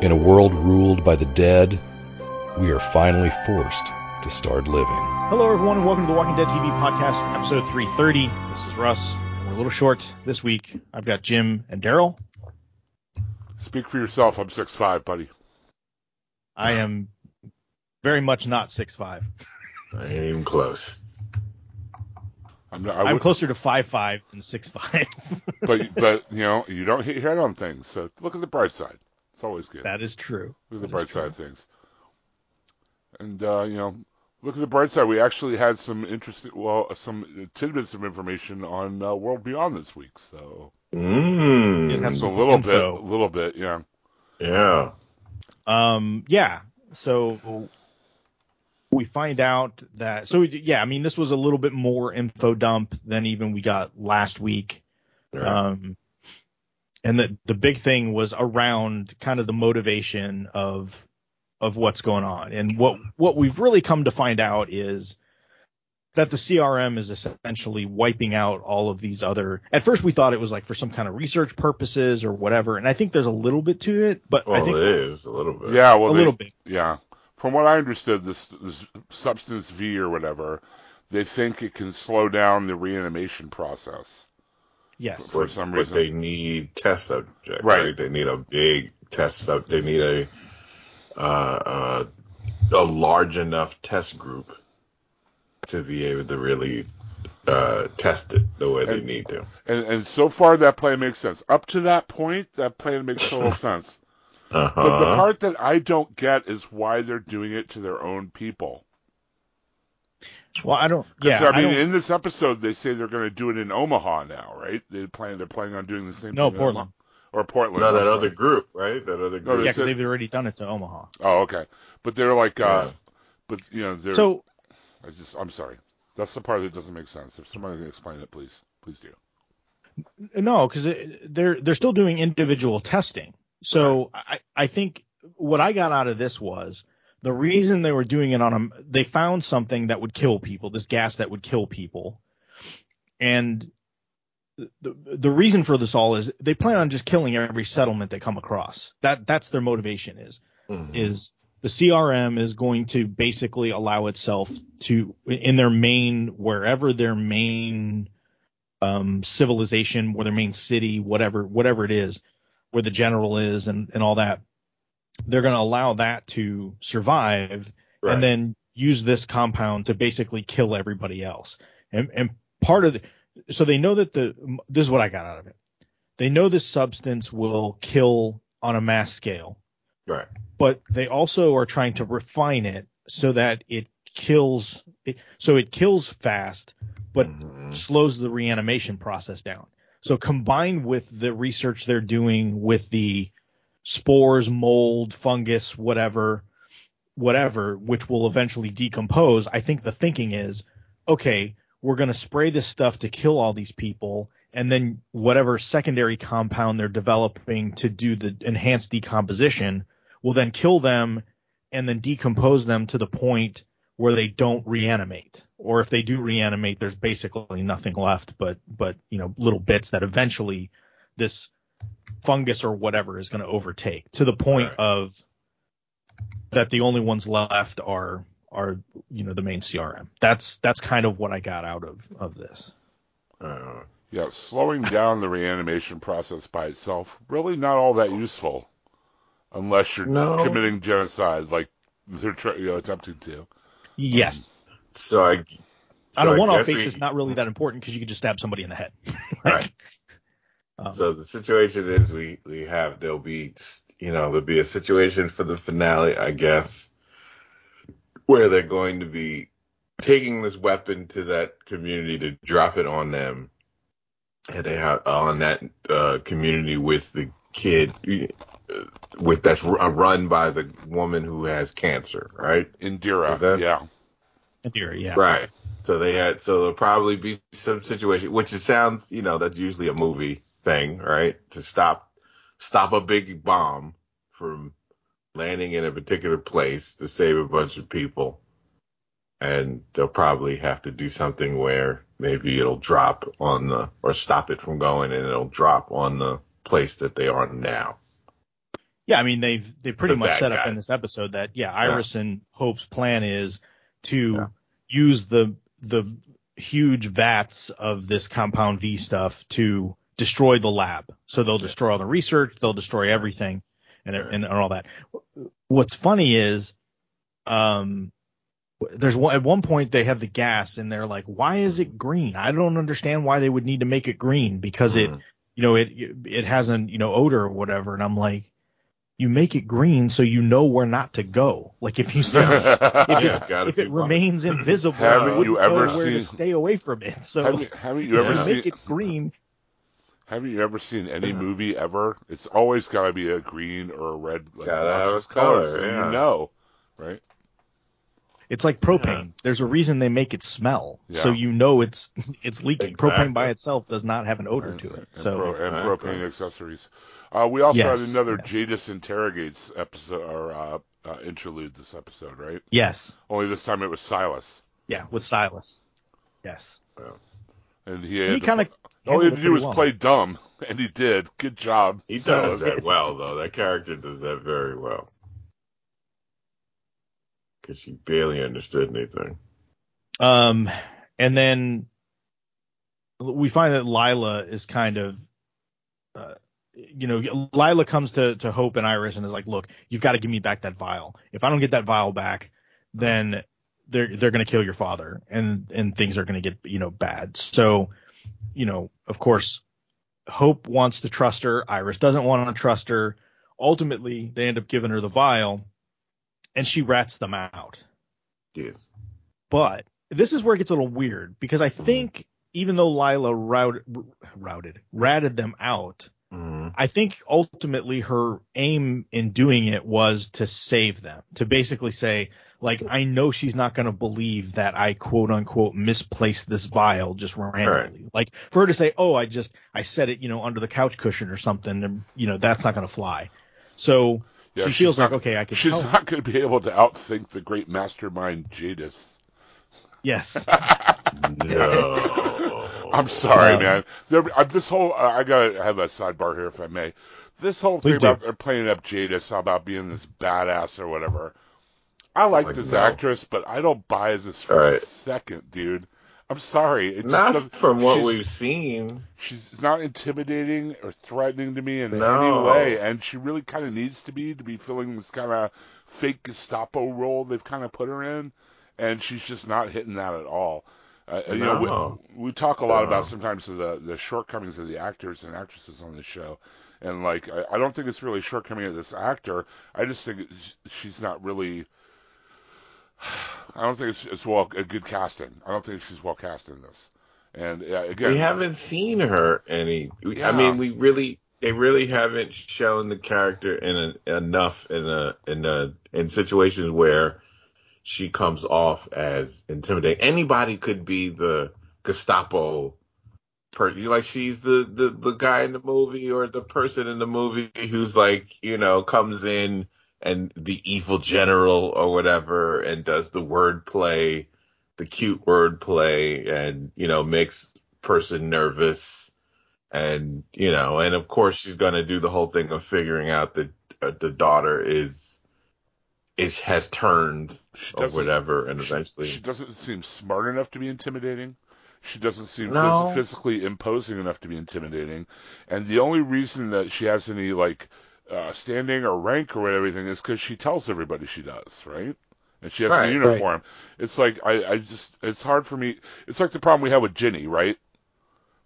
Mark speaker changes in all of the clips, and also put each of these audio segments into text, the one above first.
Speaker 1: In a world ruled by the dead, we are finally forced to start living.
Speaker 2: Hello, everyone, and welcome to the Walking Dead TV podcast, episode 330. This is Russ. We're a little short this week. I've got Jim and Daryl.
Speaker 3: Speak for yourself. I'm six five, buddy.
Speaker 2: I am very much not 6'5".
Speaker 4: I ain't even close.
Speaker 3: I'm not. I
Speaker 2: I'm closer to 5'5 than 6'5".
Speaker 3: but but you know you don't hit your head on things. So look at the bright side. It's always good.
Speaker 2: that is true.
Speaker 3: Look at the bright side of things. And uh, you know, look at the bright side. We actually had some interesting, well, some tidbits of information on uh, World Beyond this week. So
Speaker 2: It has
Speaker 3: just a little
Speaker 2: info.
Speaker 3: bit, a little bit, yeah.
Speaker 4: Yeah.
Speaker 2: Um, yeah. So we find out that so we, yeah, I mean this was a little bit more info dump than even we got last week.
Speaker 4: Right.
Speaker 2: Um, and the the big thing was around kind of the motivation of of what's going on. And what what we've really come to find out is that the CRM is essentially wiping out all of these other. At first, we thought it was like for some kind of research purposes or whatever, and I think there's a little bit to it, but I think
Speaker 4: it is a little bit.
Speaker 3: Yeah, well,
Speaker 2: a
Speaker 3: they-
Speaker 2: little bit.
Speaker 3: Yeah, from what I understood, this this substance V or whatever, they think it can slow down the reanimation process.
Speaker 2: Yes.
Speaker 3: for
Speaker 4: But-
Speaker 3: some
Speaker 4: but
Speaker 3: reason.
Speaker 4: they need test subject,
Speaker 3: Right.
Speaker 4: right? They need a big test sub. They need a uh, uh, a large enough test group to be able to really uh, test it the way they need to.
Speaker 3: And and so far that plan makes sense. Up to that point, that plan makes total sense.
Speaker 4: Uh-huh.
Speaker 3: But the part that I don't get is why they're doing it to their own people.
Speaker 2: Well, I don't. Yeah.
Speaker 3: I mean,
Speaker 2: don't-
Speaker 3: in this episode, they say they're going to do it in Omaha now, right? They plan they're planning on doing the same.
Speaker 2: No,
Speaker 3: thing in
Speaker 2: Portland.
Speaker 3: Or Portland.
Speaker 4: no, that
Speaker 3: sorry.
Speaker 4: other group, right? That other group.
Speaker 3: they
Speaker 2: yeah,
Speaker 3: said-
Speaker 2: because they've already done it to Omaha.
Speaker 3: Oh, okay. But they're like, uh,
Speaker 4: Yeah.
Speaker 3: but you know, they're.
Speaker 2: So
Speaker 3: I just, I'm sorry. That's the part that doesn't make sense. If somebody can explain it, please, please do.
Speaker 2: no, because they're they're still doing individual testing. So I I think what I got out of this was the reason they were doing it on them. They found something that would kill people. This gas that would kill people, and the the reason for this all is they plan on just killing every settlement they come across. That that's their motivation is.
Speaker 4: Mhm.
Speaker 2: is the CRM is going to basically allow itself to in their main wherever their main um, civilization or their main city, whatever whatever it is, where the general is and and all that, they're going to allow that to survive
Speaker 4: Right.
Speaker 2: and then use this compound to basically kill everybody else. And and part of the so they know that the this is what I got out of it. They know this substance will kill on a mass scale
Speaker 4: right.
Speaker 2: but they also are trying to refine it so that it kills it, so it kills fast but
Speaker 4: Mhm.
Speaker 2: slows the reanimation process down so combined with the research they're doing with the spores mold fungus whatever whatever which will eventually decompose i think the thinking is okay we're going to spray this stuff to kill all these people and then whatever secondary compound they're developing to do the enhanced decomposition will then kill them and then decompose them to the point where they don't reanimate. Or if they do reanimate, there's basically nothing left but but you know little bits that eventually this fungus or whatever is going to overtake to the point
Speaker 4: Right.
Speaker 2: of that the only ones left are are you know the main CRM. That's that's kind of what I got out of of this.
Speaker 4: Uh,
Speaker 3: Yeah, slowing down the reanimation process by itself really not all that useful, unless you're
Speaker 4: No.
Speaker 3: committing genocide like they're try, you know, attempting to.
Speaker 2: Yes.
Speaker 4: so I.
Speaker 2: On
Speaker 4: so
Speaker 2: a
Speaker 4: I
Speaker 2: one-off
Speaker 4: guess we-
Speaker 2: basis, not really that important because you could just stab somebody in the head.
Speaker 4: Right.
Speaker 2: Um,
Speaker 4: So the situation is we we have there'll be you know there'll be a situation for the finale I guess where they're going to be taking this weapon to that community to drop it on them and they have on that uh, community with the kid uh, with that's run by the woman who has cancer, right?
Speaker 3: Indira,
Speaker 4: that-
Speaker 3: yeah.
Speaker 2: Indira, yeah.
Speaker 4: Right. So they had so there'll probably be some situation which it sounds, you know, that's usually a movie thing, right? To stop stop a big bomb from landing in a particular place to save a bunch of people. And they'll probably have to do something where maybe it'll drop on the or stop it from going and it'll drop on the place that they are now.
Speaker 2: Yeah, I mean they've they pretty
Speaker 4: The
Speaker 2: much set up in this episode that yeah, Iris and Hope's plan is to
Speaker 4: Yeah.
Speaker 2: use the the huge vats of this compound V stuff to destroy the lab. So they'll destroy all the research, they'll destroy everything, and and, and all that. What's funny is, um, there's one at one point they have the gas and they're like, why is it green? I don't understand why they would need to make it green because it
Speaker 4: Mhm.
Speaker 2: you know, it it has an you know odor or whatever, and I'm like, you make it green so you know where not to go. Like if you see, if,
Speaker 4: Yeah,
Speaker 2: it, if it remains invisible,
Speaker 3: Haven't
Speaker 2: you
Speaker 3: you ever seen-
Speaker 2: stay away from it. So
Speaker 3: haven't, haven't you ever
Speaker 2: you
Speaker 3: seen
Speaker 2: make it green.
Speaker 3: Haven't you ever seen any movie ever? It's always got to be a green or a red, like
Speaker 4: Gotta have a color,
Speaker 3: so
Speaker 4: yeah.
Speaker 3: you know, right?
Speaker 2: It's like propane. There's a reason they make it smell,
Speaker 3: Yeah.
Speaker 2: so you know it's it's leaking.
Speaker 4: Exactly.
Speaker 2: Propane by itself does not have an odor
Speaker 3: And-
Speaker 2: to it.
Speaker 3: and,
Speaker 2: So
Speaker 3: pro- and
Speaker 4: Exactly.
Speaker 3: propane accessories. Uh, we also
Speaker 2: Yes,
Speaker 3: had another
Speaker 2: yes.
Speaker 3: Jadis interrogates episode or uh, uh, interlude this episode, right?
Speaker 2: yes,
Speaker 3: Only this time it was Silas,
Speaker 2: yeah, with Silas. Yes,
Speaker 3: and he
Speaker 2: he kind of
Speaker 3: pl- all he had to do was play dumb, and he did. Good job.
Speaker 4: He
Speaker 3: Silas.
Speaker 4: does that well, though. That character does that very well. Because she barely understood anything.
Speaker 2: Um, and then we find that Lila is kind of, uh, you know, Lila comes to, to Hope and Iris and is like, look, you've got to give me back that vial. If I don't get that vial back, then they're, they're going to kill your father and, and things are going to get, you know, bad. So, you know, of course, Hope wants to trust her. Iris doesn't want to trust her. Ultimately, they end up giving her the vial and she rats them out.
Speaker 4: Yes.
Speaker 2: But this is where it gets a little weird because I think even though Lila routed, routed, ratted them out,
Speaker 4: Mm-hmm.
Speaker 2: I think ultimately her aim in doing it was to save them, to basically say, like, I know she's not going to believe that I quote unquote misplaced this vial just randomly. Like for her to say, oh, I just, I set it, you know, under the couch cushion or something, and, you know, that's not going to fly. So
Speaker 3: Yeah,
Speaker 2: she feels like, okay, I can
Speaker 3: She's not going to be able to outthink the great mastermind Jadis.
Speaker 2: yes.
Speaker 4: No.
Speaker 3: I'm sorry,
Speaker 2: Um,
Speaker 3: man. There, uh, this whole uh, I gotta have a sidebar here, if I may. This whole thing
Speaker 2: do.
Speaker 3: about they're playing up Jadis about being this badass or whatever. I like
Speaker 4: Like,
Speaker 3: this
Speaker 4: no.
Speaker 3: actress, but I don't buy this for a second, dude. I'm sorry. It just
Speaker 4: Not
Speaker 3: doesn't,
Speaker 4: from what we've seen.
Speaker 3: She's not intimidating or threatening to me in
Speaker 4: No.
Speaker 3: any way, and she really kind of needs to be to be filling this kind of fake Gestapo role they've kind of put her in, and she's just not hitting that at all. Uh, You know, we, we talk a lot
Speaker 4: No.
Speaker 3: about sometimes the the shortcomings of the actors and actresses on the show, and like I, I don't think it's really a shortcoming of this actor. I just think she's not really. I don't think it's, it's well a good casting. I don't think she's well cast in this. And uh, again,
Speaker 4: We haven't seen her any.
Speaker 3: Yeah.
Speaker 4: I mean, we really, they really haven't shown the character in a, enough in a in a in situations where she comes off as intimidating. Anybody could be the Gestapo. Per, like she's the, the the guy in the movie or the person in the movie who's like you know comes in and the evil general or whatever and does the word play the cute word play and you know makes person nervous and you know and of course she's going to do the whole thing of figuring out that uh, the daughter is is has turned
Speaker 3: she
Speaker 4: or whatever and
Speaker 3: she-
Speaker 4: eventually
Speaker 3: She doesn't seem smart enough to be intimidating. She doesn't seem
Speaker 4: No.
Speaker 3: phys- physically imposing enough to be intimidating. And the only reason that she has any like uh, standing or rank or everything is because she tells everybody she does, right? And she has
Speaker 4: Right,
Speaker 3: a uniform. It's like I, I just it's hard for me. It's like the problem we have with Ginny, right?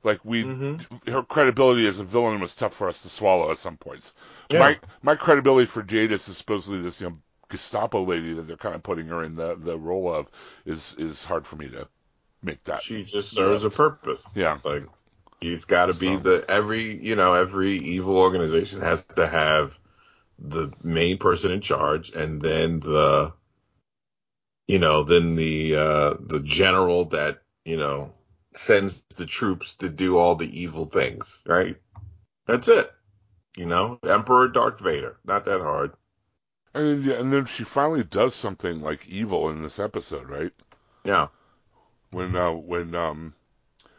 Speaker 3: Like we,
Speaker 4: Mhm.
Speaker 3: her credibility as a villain was tough for us to swallow at some points.
Speaker 4: Yeah.
Speaker 3: My my credibility for Jadis is supposedly this you know Gestapo lady that they're kind of putting her in the the role of is is hard for me to make that.
Speaker 4: she just serves a purpose
Speaker 3: Yeah.
Speaker 4: like He's got to be the every you know every evil organization has to have the main person in charge, and then the you know then the uh the general that you know sends the troops to do all the evil things. Right? That's it. You know, Emperor Darth Vader. Not that hard.
Speaker 3: And, yeah, and then she finally does something like evil in this episode, right?
Speaker 4: Yeah.
Speaker 3: When uh, when um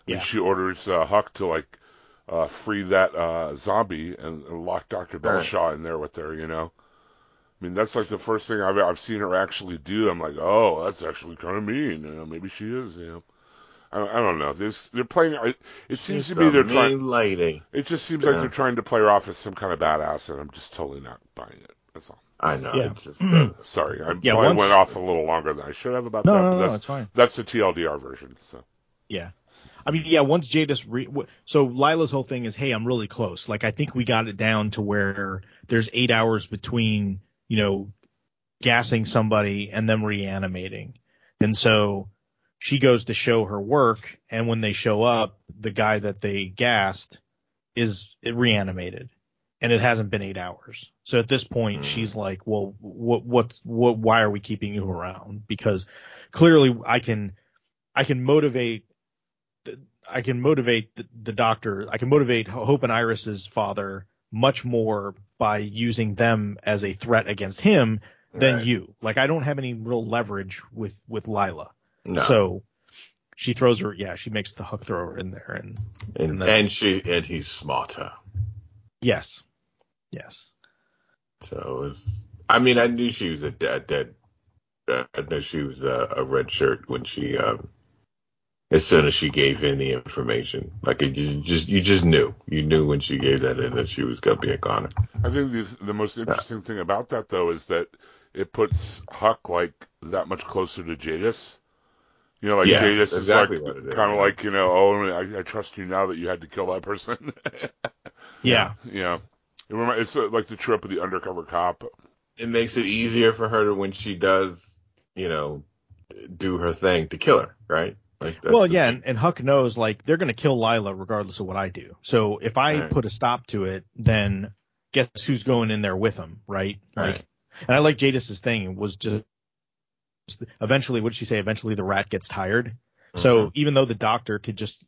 Speaker 3: when
Speaker 2: Yeah.
Speaker 3: she orders uh, Huck to like uh, free that uh, zombie and, and lock Doctor
Speaker 4: Right.
Speaker 3: In there with her, you know. I mean, that's like the first thing I've I've seen her actually do. I'm like, oh, that's actually kind of mean. You know, maybe she is. You know, I, I don't know. This they're playing. I, it seems
Speaker 4: She's
Speaker 3: to me they're trying.
Speaker 4: mean lady.
Speaker 3: It just seems like they're trying to play her off as some kind of badass, and I'm just totally not buying it. That's all.
Speaker 4: I know.
Speaker 2: Yeah.
Speaker 4: It just doesn't.
Speaker 3: Sorry, I
Speaker 2: Yeah, once-
Speaker 3: went off a little longer than I should have about
Speaker 2: No,
Speaker 3: that.
Speaker 2: no, no,
Speaker 3: that's
Speaker 2: it's fine.
Speaker 3: that's the TLDR version. So
Speaker 2: Yeah. I mean, yeah, once Jadis re- so Lila's whole thing is, hey, I'm really close. Like, I think we got it down to where there's eight hours between, you know, gassing somebody and them reanimating. And so she goes to show her work. And when they show up, the guy that they gassed is reanimated and it hasn't been eight hours. So at this point,
Speaker 4: Mm.
Speaker 2: she's like, well, what, what's, what, why are we keeping you around? Because clearly I can, I can motivate I can motivate the, the doctor. I can motivate Hope and Iris's father much more by using them as a threat against him than
Speaker 4: Right.
Speaker 2: you. Like I don't have any real leverage with with Lila.
Speaker 4: No.
Speaker 2: So she throws her. Yeah, she makes the hook thrower in there, and
Speaker 4: and,
Speaker 2: and then-
Speaker 4: and she and he's smarter.
Speaker 2: yes, yes,
Speaker 4: So it's. I mean, I knew she was a dead. dead uh, I knew she was a, a red shirt when she. Um, as soon as she gave in the information, like it just, just you just knew, you knew when she gave that in that she was gonna be a goner.
Speaker 3: I think the the most interesting thing about that though is that it puts Huck like that much closer to Jadis. You know, like
Speaker 4: Yeah,
Speaker 3: Jadis
Speaker 4: exactly
Speaker 3: is like kind of
Speaker 4: yeah.
Speaker 3: like you know, oh, I, I trust you now that you had to kill that person.
Speaker 2: yeah,
Speaker 3: yeah, it remi- it's uh, like the trip of the undercover cop.
Speaker 4: It makes it easier for her to when she does, you know, do her thing to kill her, right? Like
Speaker 2: well, yeah, and, and Huck knows like they're gonna kill Lila regardless of what I do. So if I
Speaker 4: Right.
Speaker 2: put a stop to it, then guess who's going in there with him, right? Like,
Speaker 4: Right.
Speaker 2: and I like Jadis's thing was just eventually, what did she say? Eventually, the rat gets tired. So
Speaker 4: Mhm.
Speaker 2: even though the doctor could just,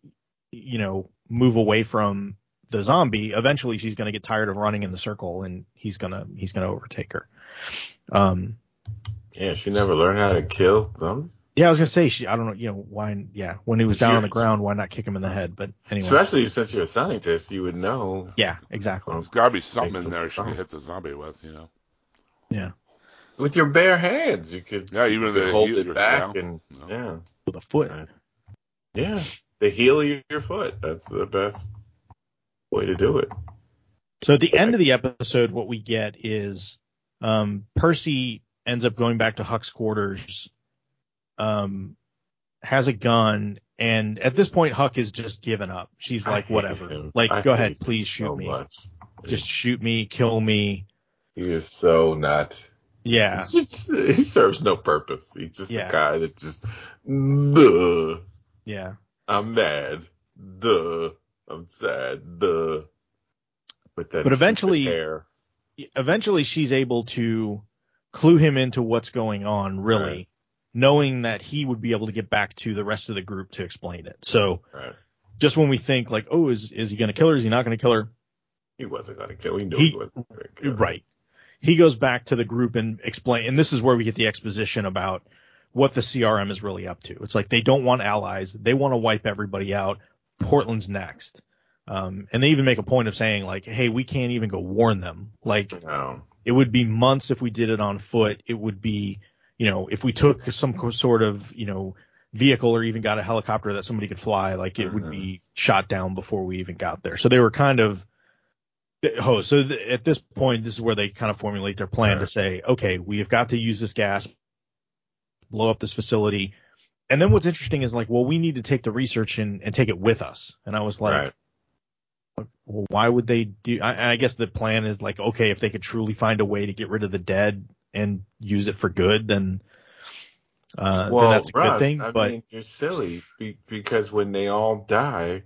Speaker 2: you know, move away from the zombie, eventually she's going to get tired of running in the circle, and he's gonna he's gonna overtake her. Um,
Speaker 4: yeah, she never learned how to kill them.
Speaker 2: Yeah, I was gonna say she. I don't know, you know, why? Yeah, when he was down on the ground, why not kick him in the head? But anyway,
Speaker 4: Especially since you're a scientist, you would know.
Speaker 2: yeah, exactly.
Speaker 3: There's got to be something
Speaker 4: Makes
Speaker 3: in there
Speaker 4: it
Speaker 3: she could hit the zombie with, you know.
Speaker 2: Yeah,
Speaker 4: With your bare hands, you could,
Speaker 3: Yeah, even
Speaker 4: you could
Speaker 3: the
Speaker 4: hold
Speaker 3: heel-
Speaker 4: it
Speaker 3: your-
Speaker 4: back
Speaker 3: yeah.
Speaker 4: and
Speaker 3: No.
Speaker 4: yeah,
Speaker 2: with a foot.
Speaker 4: Yeah, the heel of your foot. That's the best way to do it.
Speaker 2: So at the end of the episode, what we get is um, Percy ends up going back to Huck's quarters, um, has a gun, and at this point, Huck is just given up. She's like, whatever.
Speaker 4: him.
Speaker 2: Like,
Speaker 4: I
Speaker 2: go ahead, please shoot
Speaker 4: so
Speaker 2: me.
Speaker 4: much.
Speaker 2: Just shoot me, kill me.
Speaker 4: he is so not.
Speaker 2: Yeah.
Speaker 4: He serves no purpose. He's just
Speaker 2: Yeah.
Speaker 4: a guy that just, duh,
Speaker 2: Yeah.
Speaker 4: I'm mad, duh, I'm sad, duh. That
Speaker 2: But eventually- Eventually, she's able to clue him into what's going on, really,
Speaker 4: Right.
Speaker 2: Knowing that he would be able to get back to the rest of the group to explain it. So
Speaker 4: Right.
Speaker 2: just when we think like, oh, is is he going to kill her? Is he not going to kill her?
Speaker 4: He wasn't gonna kill. He knew
Speaker 2: He-
Speaker 4: he, wasn't gonna kill. her.
Speaker 2: Right. He goes back to the group and explain, and this is where we get the exposition about what the CRM is really up to. It's like they don't want allies. They want to wipe everybody out. Portland's next. Um, and they even make a point of saying like, hey, we can't even go warn them. Like
Speaker 4: No.
Speaker 2: it would be months if we did it on foot. It would be, you know, if we took some sort of, you know, vehicle or even got a helicopter that somebody could fly, like it would
Speaker 4: Mhm.
Speaker 2: be shot down before we even got there. So they were kind of, oh, so th- at this point, this is where they kind of formulate their plan to say, okay, we have got to use this gas, blow up this facility. And then what's interesting is like, well, we need to take the research and, and take it with us. And I was like,
Speaker 4: right.
Speaker 2: well, why would they do? I, I guess the plan is like, okay, if they could truly find a way to get rid of the dead and use it for good, then, uh, then that's a good
Speaker 4: Russ,
Speaker 2: thing.
Speaker 4: I
Speaker 2: but
Speaker 4: mean, you're silly because when they all die,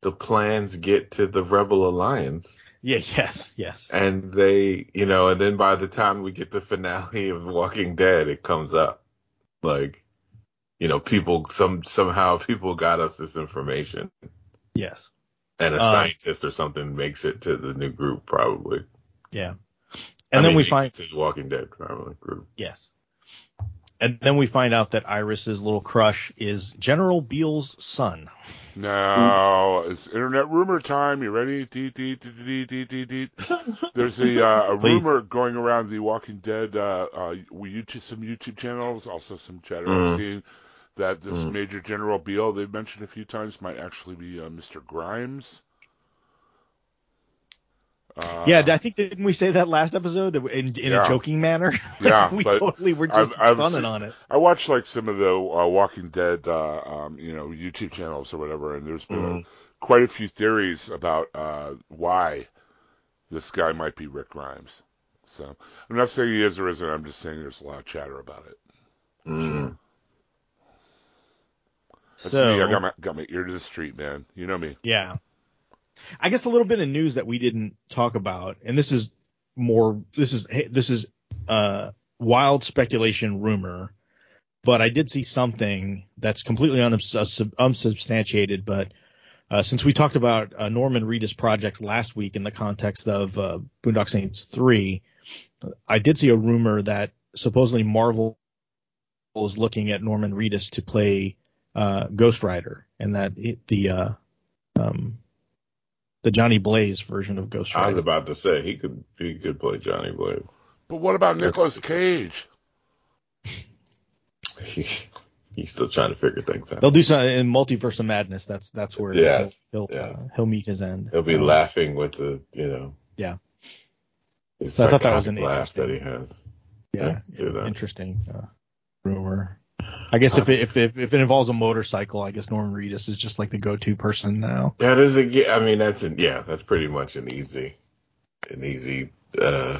Speaker 4: the plans get to the Rebel Alliance.
Speaker 2: Yeah, yes, yes.
Speaker 4: And they, you know, and then by the time we get the finale of Walking Dead, it comes up. Like, you know, people, some, somehow people got us this information.
Speaker 2: Yes.
Speaker 4: And a
Speaker 2: Um,
Speaker 4: scientist or something makes it to the new group, probably.
Speaker 2: Yeah.
Speaker 4: I
Speaker 2: And then
Speaker 4: mean,
Speaker 2: we find
Speaker 4: Walking Dead, probably group.
Speaker 2: yes. And then we find out that Iris's little crush is General Beale's son.
Speaker 3: Now it's internet rumor time. You ready? Deet, deet, deet. There's a, uh, a rumor going around the Walking Dead, uh, uh, YouTube, some YouTube channels, also some chatter
Speaker 4: Mm.
Speaker 3: I've seen that this
Speaker 4: Mm.
Speaker 3: Major General Beale they've mentioned a few times might actually be uh, Mr. Grimes. Uh,
Speaker 2: yeah, I think didn't we say that last episode in, in
Speaker 3: Yeah.
Speaker 2: a joking manner?
Speaker 3: Yeah,
Speaker 2: we totally were just
Speaker 3: I've- I've seen-
Speaker 2: on it.
Speaker 3: I watched like some of the uh, Walking Dead, uh, um, you know, YouTube channels or whatever, and there's been
Speaker 4: Mhm.
Speaker 3: quite a few theories about uh, why this guy might be Rick Grimes. So I'm not saying he is or isn't. I'm just saying there's a lot of chatter about it.
Speaker 4: Mm.
Speaker 3: That's
Speaker 2: so
Speaker 3: me. I got my got my ear to the street, man. You know me.
Speaker 2: yeah, I guess a little bit of news that we didn't talk about, and this is more this is this is uh wild speculation rumor, but I did see something that's completely unsubstantiated. But uh, since we talked about uh, Norman Reedus projects last week in the context of uh, Boondock Saints three, I did see a rumor that supposedly Marvel is looking at Norman Reedus to play uh, Ghost Rider, and that it, the uh, um, the Johnny Blaze version of Ghost Rider.
Speaker 4: I was about to say he could he could play Johnny Blaze.
Speaker 3: But what about Nicolas Cage?
Speaker 4: He, he's still trying to figure things out.
Speaker 2: They'll do some in Multiverse of Madness. That's that's where
Speaker 4: Yeah,
Speaker 2: he'll he'll,
Speaker 4: yeah.
Speaker 2: uh, he'll meet his end.
Speaker 4: He'll be
Speaker 2: Um,
Speaker 4: laughing with the you know.
Speaker 2: Yeah. So I thought that was an
Speaker 4: laugh that he
Speaker 2: interesting-
Speaker 4: has.
Speaker 2: Yeah,
Speaker 4: I see that.
Speaker 2: interesting uh, rumor. I guess if it, if if if it involves a motorcycle, I guess Norman Reedus is just like the go-to person now.
Speaker 4: That is a. I mean, that's a, yeah. That's pretty much an easy, an easy uh,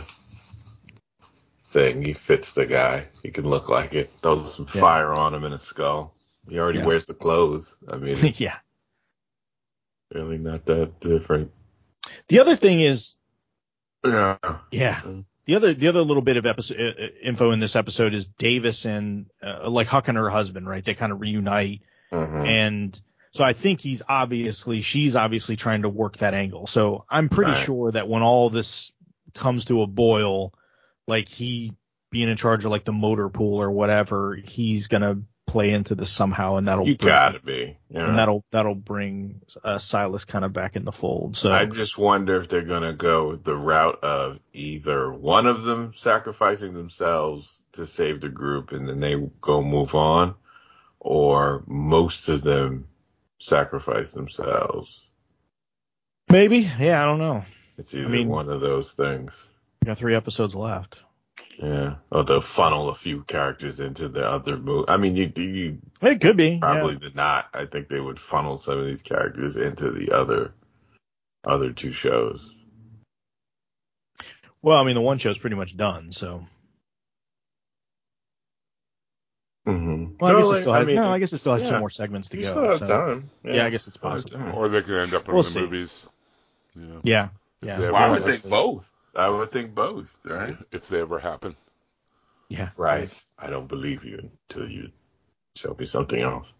Speaker 4: thing. He fits the guy. He can look like it. Throw some
Speaker 2: Yeah.
Speaker 4: fire on him in his skull. He already
Speaker 2: Yeah.
Speaker 4: wears the clothes. I mean,
Speaker 2: yeah.
Speaker 4: really not that different.
Speaker 2: The other thing is,
Speaker 4: Yeah.
Speaker 2: yeah,
Speaker 4: Mm.
Speaker 2: The other the other little bit of episode uh, info in this episode is Davis and uh, like Huck and her husband, right? They kind of reunite.
Speaker 4: Mhm.
Speaker 2: And so I think he's obviously, she's obviously trying to work that angle. So I'm pretty
Speaker 4: Right.
Speaker 2: sure that when all this comes to a boil, like he being in charge of like the motor pool or whatever, he's going to play into this somehow and that'll
Speaker 4: You
Speaker 2: bring,
Speaker 4: gotta be. Yeah.
Speaker 2: and that'll, that'll bring uh, Silas kind of back in the fold. So
Speaker 4: I just wonder if they're gonna go the route of either one of them sacrificing themselves to save the group and then they go move on, or most of them sacrifice themselves.
Speaker 2: maybe, yeah, I don't know.
Speaker 4: It's either
Speaker 2: mean-
Speaker 4: one of those things.
Speaker 2: We got three episodes left.
Speaker 4: Yeah. Or they'll funnel a few characters into the other movie. I mean, you you
Speaker 2: It could be.
Speaker 4: probably
Speaker 2: yeah.
Speaker 4: did not. I think they would funnel some of these characters into the other other two shows.
Speaker 2: Well, I mean, the one show's pretty much done. So,
Speaker 4: Mm-hmm.
Speaker 2: well, I guess it still has,
Speaker 4: I mean,
Speaker 2: no, I guess it still has two more segments to
Speaker 4: you
Speaker 2: go.
Speaker 4: still have
Speaker 2: so-
Speaker 4: time.
Speaker 2: Yeah, I guess it's possible.
Speaker 3: Or they could end up in
Speaker 2: We'll
Speaker 3: the
Speaker 2: see.
Speaker 3: movies. You know,
Speaker 2: Yeah. Yeah.
Speaker 3: they
Speaker 4: Well, I
Speaker 3: ever-
Speaker 4: would they both. I would think both, right?
Speaker 3: if they ever happen.
Speaker 2: Yeah.
Speaker 4: Right. I don't believe you until you show me something else.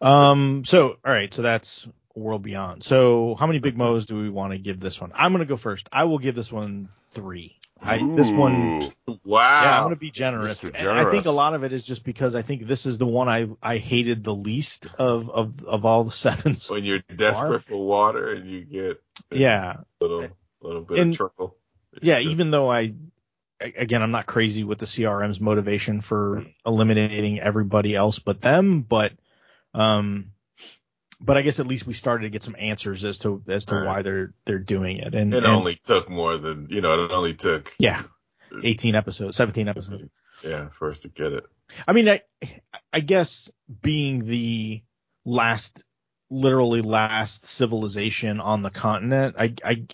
Speaker 2: Um. So, all right. So that's World Beyond. So, how many Big Mo's do we want to give this one? I'm gonna go first. I will give this one three. I, this one,
Speaker 4: Wow.
Speaker 2: yeah, I'm gonna be generous.
Speaker 3: Mr.
Speaker 2: And I think a lot of it is just because I think this is the one I I hated the least of of of all the sevens.
Speaker 4: when you're desperate for water and you get a
Speaker 2: Yeah.
Speaker 4: little little bit
Speaker 2: And-
Speaker 4: of trouble.
Speaker 2: Yeah.
Speaker 4: Just-
Speaker 2: Even though I Again, I'm not crazy with the CRM's motivation for eliminating everybody else but them, but um, but I guess at least we started to get some answers as to as to
Speaker 4: Right.
Speaker 2: why they're they're doing it. And
Speaker 4: it
Speaker 2: and-
Speaker 4: only took more than you know. It only took
Speaker 2: yeah, 18 episodes, 17 episodes.
Speaker 4: Yeah, for us to get it.
Speaker 2: I mean, I I guess being the last, literally last civilization on the continent, I I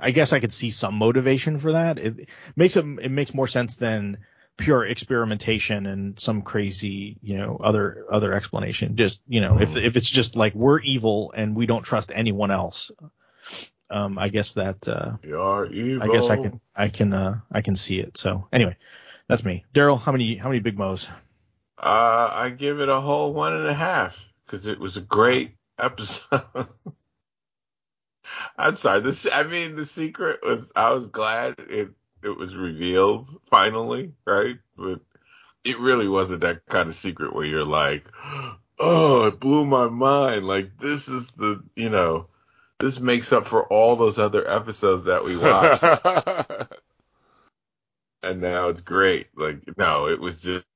Speaker 2: I guess I could see some motivation for that. It makes it it makes more sense than pure experimentation and some crazy, you know, other other explanation. Just you know, if if it's just like we're evil and we don't trust anyone else, um, I guess that uh,
Speaker 4: You're evil.
Speaker 2: I guess I can I can uh, I can see it. So anyway, that's me. Daryl, how many how many big mo's?
Speaker 4: Uh, I give it a whole one and a half because it was a great episode. I'm sorry. This, I mean, the secret was. I was glad it it was revealed finally, right? But it really wasn't that kind of secret where you're like, oh, it blew my mind. Like this is the, you know, this makes up for all those other episodes that we watched, and now it's great. Like no, it was just,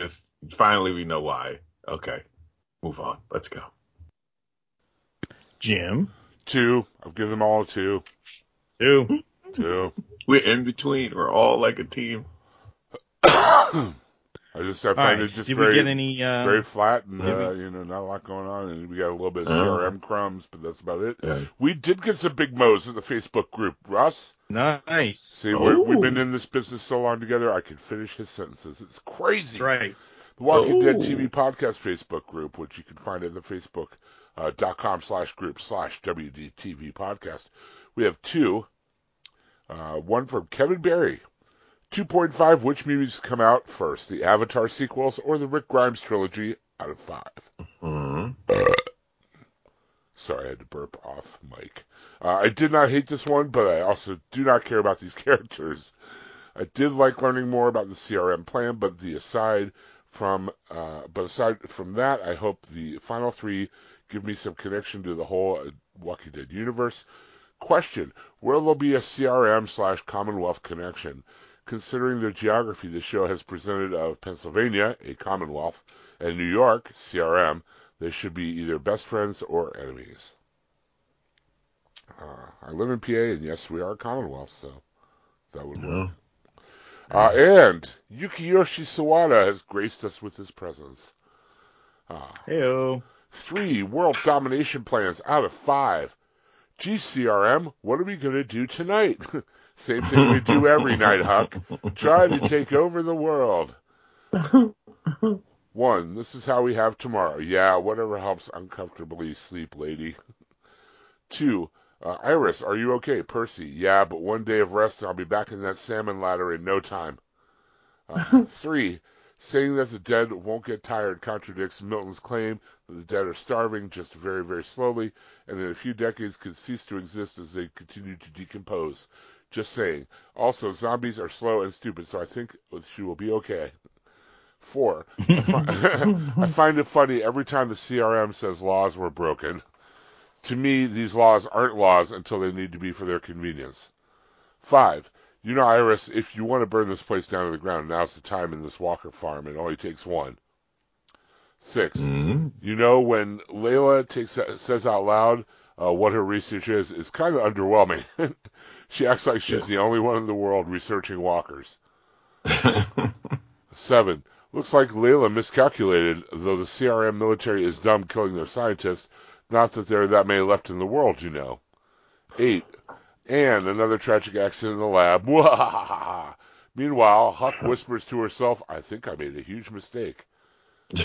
Speaker 4: just finally we know why. Okay, move on. Let's go.
Speaker 2: Jim.
Speaker 3: Two. I've given them all a two.
Speaker 2: Two.
Speaker 3: Two.
Speaker 4: We're in between. We're all like a team.
Speaker 3: I just I
Speaker 2: All
Speaker 3: find
Speaker 2: right.
Speaker 3: it just
Speaker 2: Did
Speaker 3: very
Speaker 2: we get any? Uh,
Speaker 3: very flat and
Speaker 2: did we-
Speaker 3: uh, you know not a lot going on, and we got a little bit of
Speaker 4: Uh.
Speaker 3: CRM crumbs, but that's about it.
Speaker 4: Yeah.
Speaker 3: We did get some big mo's in the Facebook group, Russ.
Speaker 2: nice.
Speaker 3: See, we're, we've been
Speaker 4: Oh.
Speaker 3: in this business so long together, I can finish his sentences. It's crazy.
Speaker 2: That's right.
Speaker 3: The Walking Dead
Speaker 4: Oh.
Speaker 3: TV podcast Facebook group, which you can find at the Facebook uh, dot com slash group slash WDTV podcast. We have two. Uh, one from Kevin Barry. 2.5, which movies come out first, the Avatar sequels or the Rick Grimes trilogy out of five?
Speaker 4: Mhm.
Speaker 3: Sorry, I had to burp off mic. Uh, I did not hate this one, but I also do not care about these characters. I did like learning more about the CRM plan, but the aside from uh, but aside from that, I hope the final three give me some connection to the whole uh, Walking Dead universe. Question: Will there be a CRM slash Commonwealth connection? Considering the geography the show has presented of Pennsylvania, a Commonwealth, and New York, CRM, they should be either best friends or enemies. Uh, I live in PA, and yes, we are a Commonwealth, so that would work. Uh, and Yukiyoshi Sawada has graced us with his presence. Uh,
Speaker 2: Heyo.
Speaker 3: Three world domination plans out of five. GCRM, what are we going to do tonight? Same thing we do every night, Huck. Try to take over the world. One, this is how we have tomorrow. Yeah, whatever helps uncomfortably sleep, lady. Two, uh, Iris, are you okay? Percy, yeah, but one day of rest and I'll be back in that salmon ladder in no time. Uh, three, saying that the dead won't get tired contradicts Milton's claim that the dead are starving just very, very slowly and in a few decades could cease to exist as they continue to decompose. Just saying. Also, zombies are slow and stupid, so I think she will be okay. Four, I, fi- I find it funny every time the CRM says laws were broken. To me, these laws aren't laws until they need to be for their convenience. Five, you know, Iris, if you want to burn this place down to the ground, now's the time in this Walker farm. It only takes one. Six,
Speaker 4: Mhm.
Speaker 3: you know, when Layla takes says out loud uh, what her research is, it's kind of underwhelming. she acts like she's the only one in the world researching walkers. Seven. Looks like Layla miscalculated, though the CRM military is dumb killing their scientists. Not that there are that many left in the world, you know. Eight. And another tragic accident in the lab. Meanwhile, Huck whispers to herself, I think I made a huge mistake.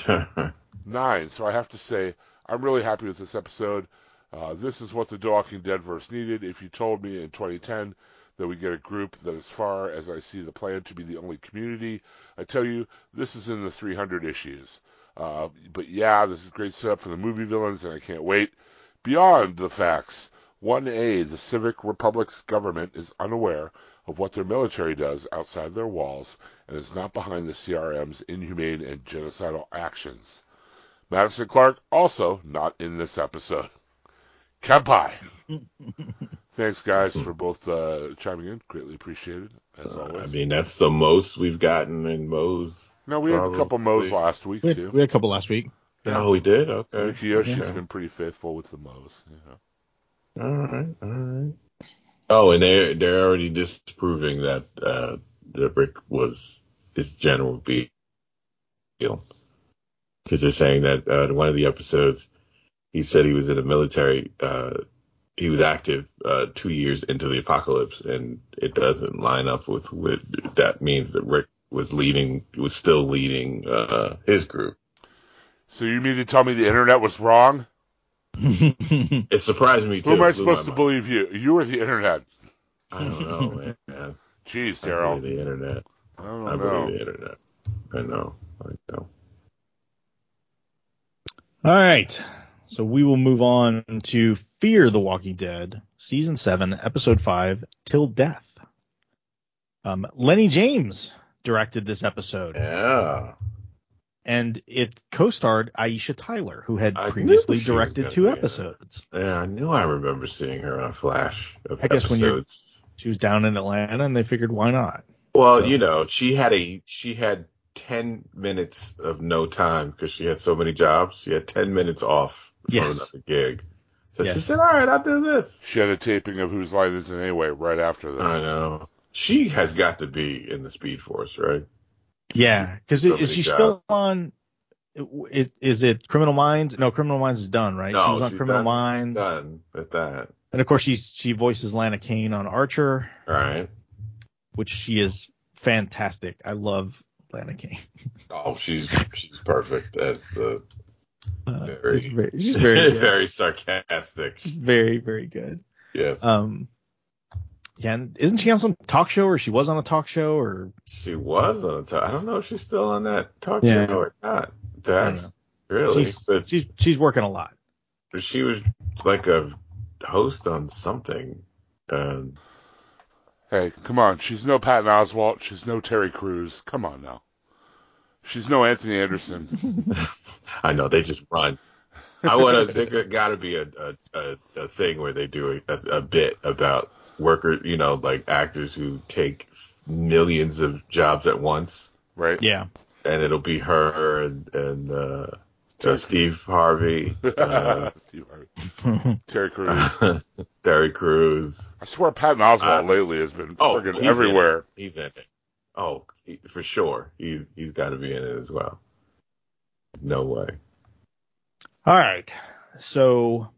Speaker 3: Nine. So I have to say, I'm really happy with this episode. Uh, this is what the Walking Dead verse needed. If you told me in 2010 that we get a group that, as far as I see the plan to be the only community, I tell you, this is in the 300 issues. Uh, but yeah, this is great setup for the movie villains, and I can't wait. Beyond the facts, 1A, the Civic Republic's government is unaware of what their military does outside their walls and is not behind the CRM's inhumane and genocidal actions. Madison Clark also not in this episode. Kampai. Thanks, guys, for both uh, chiming in. Greatly appreciated, as always.
Speaker 4: I mean, that's the most we've gotten in Mo's.
Speaker 3: no, we had a couple Mo's
Speaker 4: probably-
Speaker 3: last week
Speaker 2: We had,
Speaker 3: too.
Speaker 2: we had a couple last week.
Speaker 4: Oh, we did? Okay.
Speaker 3: Yoshi's
Speaker 4: Okay.
Speaker 3: been pretty faithful with the Mo's. Yeah.
Speaker 4: All right, all right. Oh, and they're they're already disproving that uh, the brick was his general Beale because they're saying that uh, in one of the episodes he said he was in the military. Uh, he was active uh, two years into the apocalypse, and it doesn't line up with what that means that Rick was leading was still leading uh, his group.
Speaker 3: So you mean to tell me the internet was wrong?
Speaker 4: It surprised me too.
Speaker 3: Who am I supposed
Speaker 4: my
Speaker 3: to believe you? You or the internet?
Speaker 4: I don't know, man.
Speaker 3: Jeez,
Speaker 4: I
Speaker 3: Daryl.
Speaker 4: believe the internet.
Speaker 3: I don't
Speaker 4: I
Speaker 3: know.
Speaker 4: believe the internet. I know. I know.
Speaker 2: All right. So we will move on to Fear the Walking Dead, season seven, episode five, Till Death. Um, Lenny James directed this episode,
Speaker 4: Yeah.
Speaker 2: And it co-starred Aisha Tyler, who had
Speaker 4: I
Speaker 2: previously directed two
Speaker 4: be in
Speaker 2: episodes.
Speaker 4: Yeah, I knew I remember seeing her on a flash of
Speaker 2: I guess when you're- She was down in Atlanta, and they figured, why not?
Speaker 4: Well,
Speaker 2: So-
Speaker 4: you know, she had a she had ten minutes of no time because she had so many jobs. She had ten minutes off from
Speaker 2: Yes.
Speaker 4: another gig. So she said, "All right, I'll do this."
Speaker 3: She had a taping of Whose Line Is It Anyway right after this.
Speaker 4: I know. She has got to be in the Speed Force, right?
Speaker 2: Yeah, because
Speaker 4: So
Speaker 2: is she
Speaker 4: jobs.
Speaker 2: still on? It, is it Criminal Minds? No, Criminal Minds is done, right?
Speaker 4: No,
Speaker 2: she was on Criminal
Speaker 4: done,
Speaker 2: Minds,
Speaker 4: Done with that.
Speaker 2: and of course she's she voices Lana Kane on Archer,
Speaker 4: Right.
Speaker 2: which she is fantastic. I love Lana Kane.
Speaker 4: Oh, she's she's perfect as the
Speaker 2: Uh,
Speaker 4: Very-
Speaker 2: it's very, she's very
Speaker 4: very sarcastic.
Speaker 2: She's very very good.
Speaker 4: Yes,
Speaker 2: Um, yeah, and isn't she on some talk show, or she was on a talk show, or
Speaker 4: she was on a talk. I don't know if she's still on that talk
Speaker 2: Yeah.
Speaker 4: show or not. That's really,
Speaker 2: she's
Speaker 4: but
Speaker 2: she's she's working a lot.
Speaker 4: she was like a host on something. Um,
Speaker 3: Hey, come on. She's no Patton Oswalt. She's no Terry Crews. Come on now. She's no Anthony Anderson.
Speaker 4: I know they just run. I want to. There got to be a, a a a thing where they do a, a bit about workers, you know, like actors who take millions of jobs at once,
Speaker 3: Right?
Speaker 2: Yeah,
Speaker 4: and it'll be her and and uh, uh, Steve Harvey, uh,
Speaker 3: Steve Harvey. Terry Crews.
Speaker 4: Terry Crews.
Speaker 3: I swear Patton Oswalt
Speaker 4: Uh,
Speaker 3: lately has been
Speaker 4: Oh,
Speaker 3: friggin'
Speaker 4: he's in
Speaker 3: everywhere.
Speaker 4: He's in it. Oh, he- for sure. He's he's got to be in it as well. No way.
Speaker 2: All right. So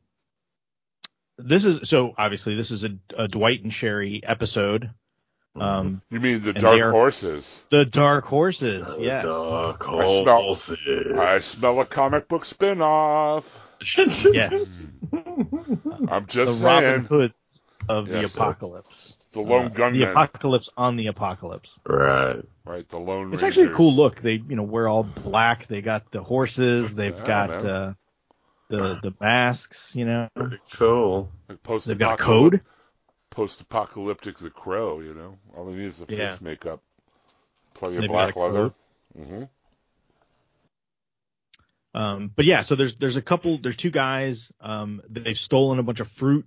Speaker 2: this is so obviously this is a, a Dwight and Sherry episode. Um,
Speaker 3: You mean the Dark
Speaker 2: are-
Speaker 3: Horses?
Speaker 2: the Dark Horses.
Speaker 4: The
Speaker 2: yes.
Speaker 4: Dark
Speaker 3: I smell-
Speaker 4: Horses.
Speaker 3: I smell a comic book spin-off.
Speaker 2: Yes.
Speaker 3: I'm just
Speaker 2: The
Speaker 3: just
Speaker 2: Robin
Speaker 3: saying.
Speaker 2: Hoods of the
Speaker 3: Yes.
Speaker 2: apocalypse.
Speaker 3: The Lone
Speaker 2: Uh,
Speaker 3: Gunman.
Speaker 2: The apocalypse on the apocalypse.
Speaker 4: right.
Speaker 3: right, the Lone
Speaker 2: It's actually a cool look. They, you know, wear all black. They got the horses. They've
Speaker 3: Yeah,
Speaker 2: got
Speaker 3: man.
Speaker 2: uh, the the masks. You know,
Speaker 4: Pretty cool.
Speaker 3: Like post-
Speaker 2: they've got a code.
Speaker 3: Post-apocalyptic The Crow, you know? All they need is the face
Speaker 2: Yeah.
Speaker 3: makeup. Plenty of black leather.
Speaker 2: code.
Speaker 3: hmm
Speaker 2: Um, but yeah, so there's there's a couple. There's two guys. Um, they've stolen a bunch of fruit.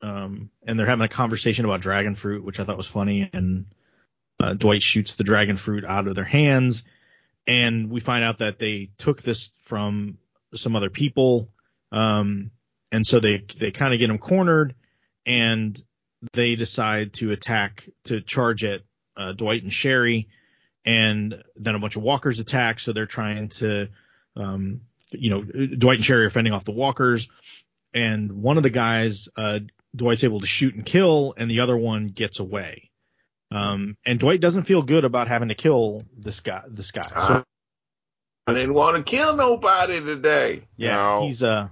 Speaker 2: Um, and they're having a conversation about dragon fruit, which I thought was funny. And uh, Dwight shoots the dragon fruit out of their hands, and we find out that they took this from some other people. Um, and so they they kind of get him cornered, and they decide to attack to charge at uh, Dwight and Sherry, and then a bunch of walkers attack. So they're trying to um, you know, Dwight and Sherry are fending off the walkers, and one of the guys, uh, Dwight's able to shoot and kill, and the other one gets away. Um, and Dwight doesn't feel good about having to kill this guy. This guy. So
Speaker 4: I didn't want to kill nobody today.
Speaker 2: yeah,
Speaker 3: No.
Speaker 2: he's uh,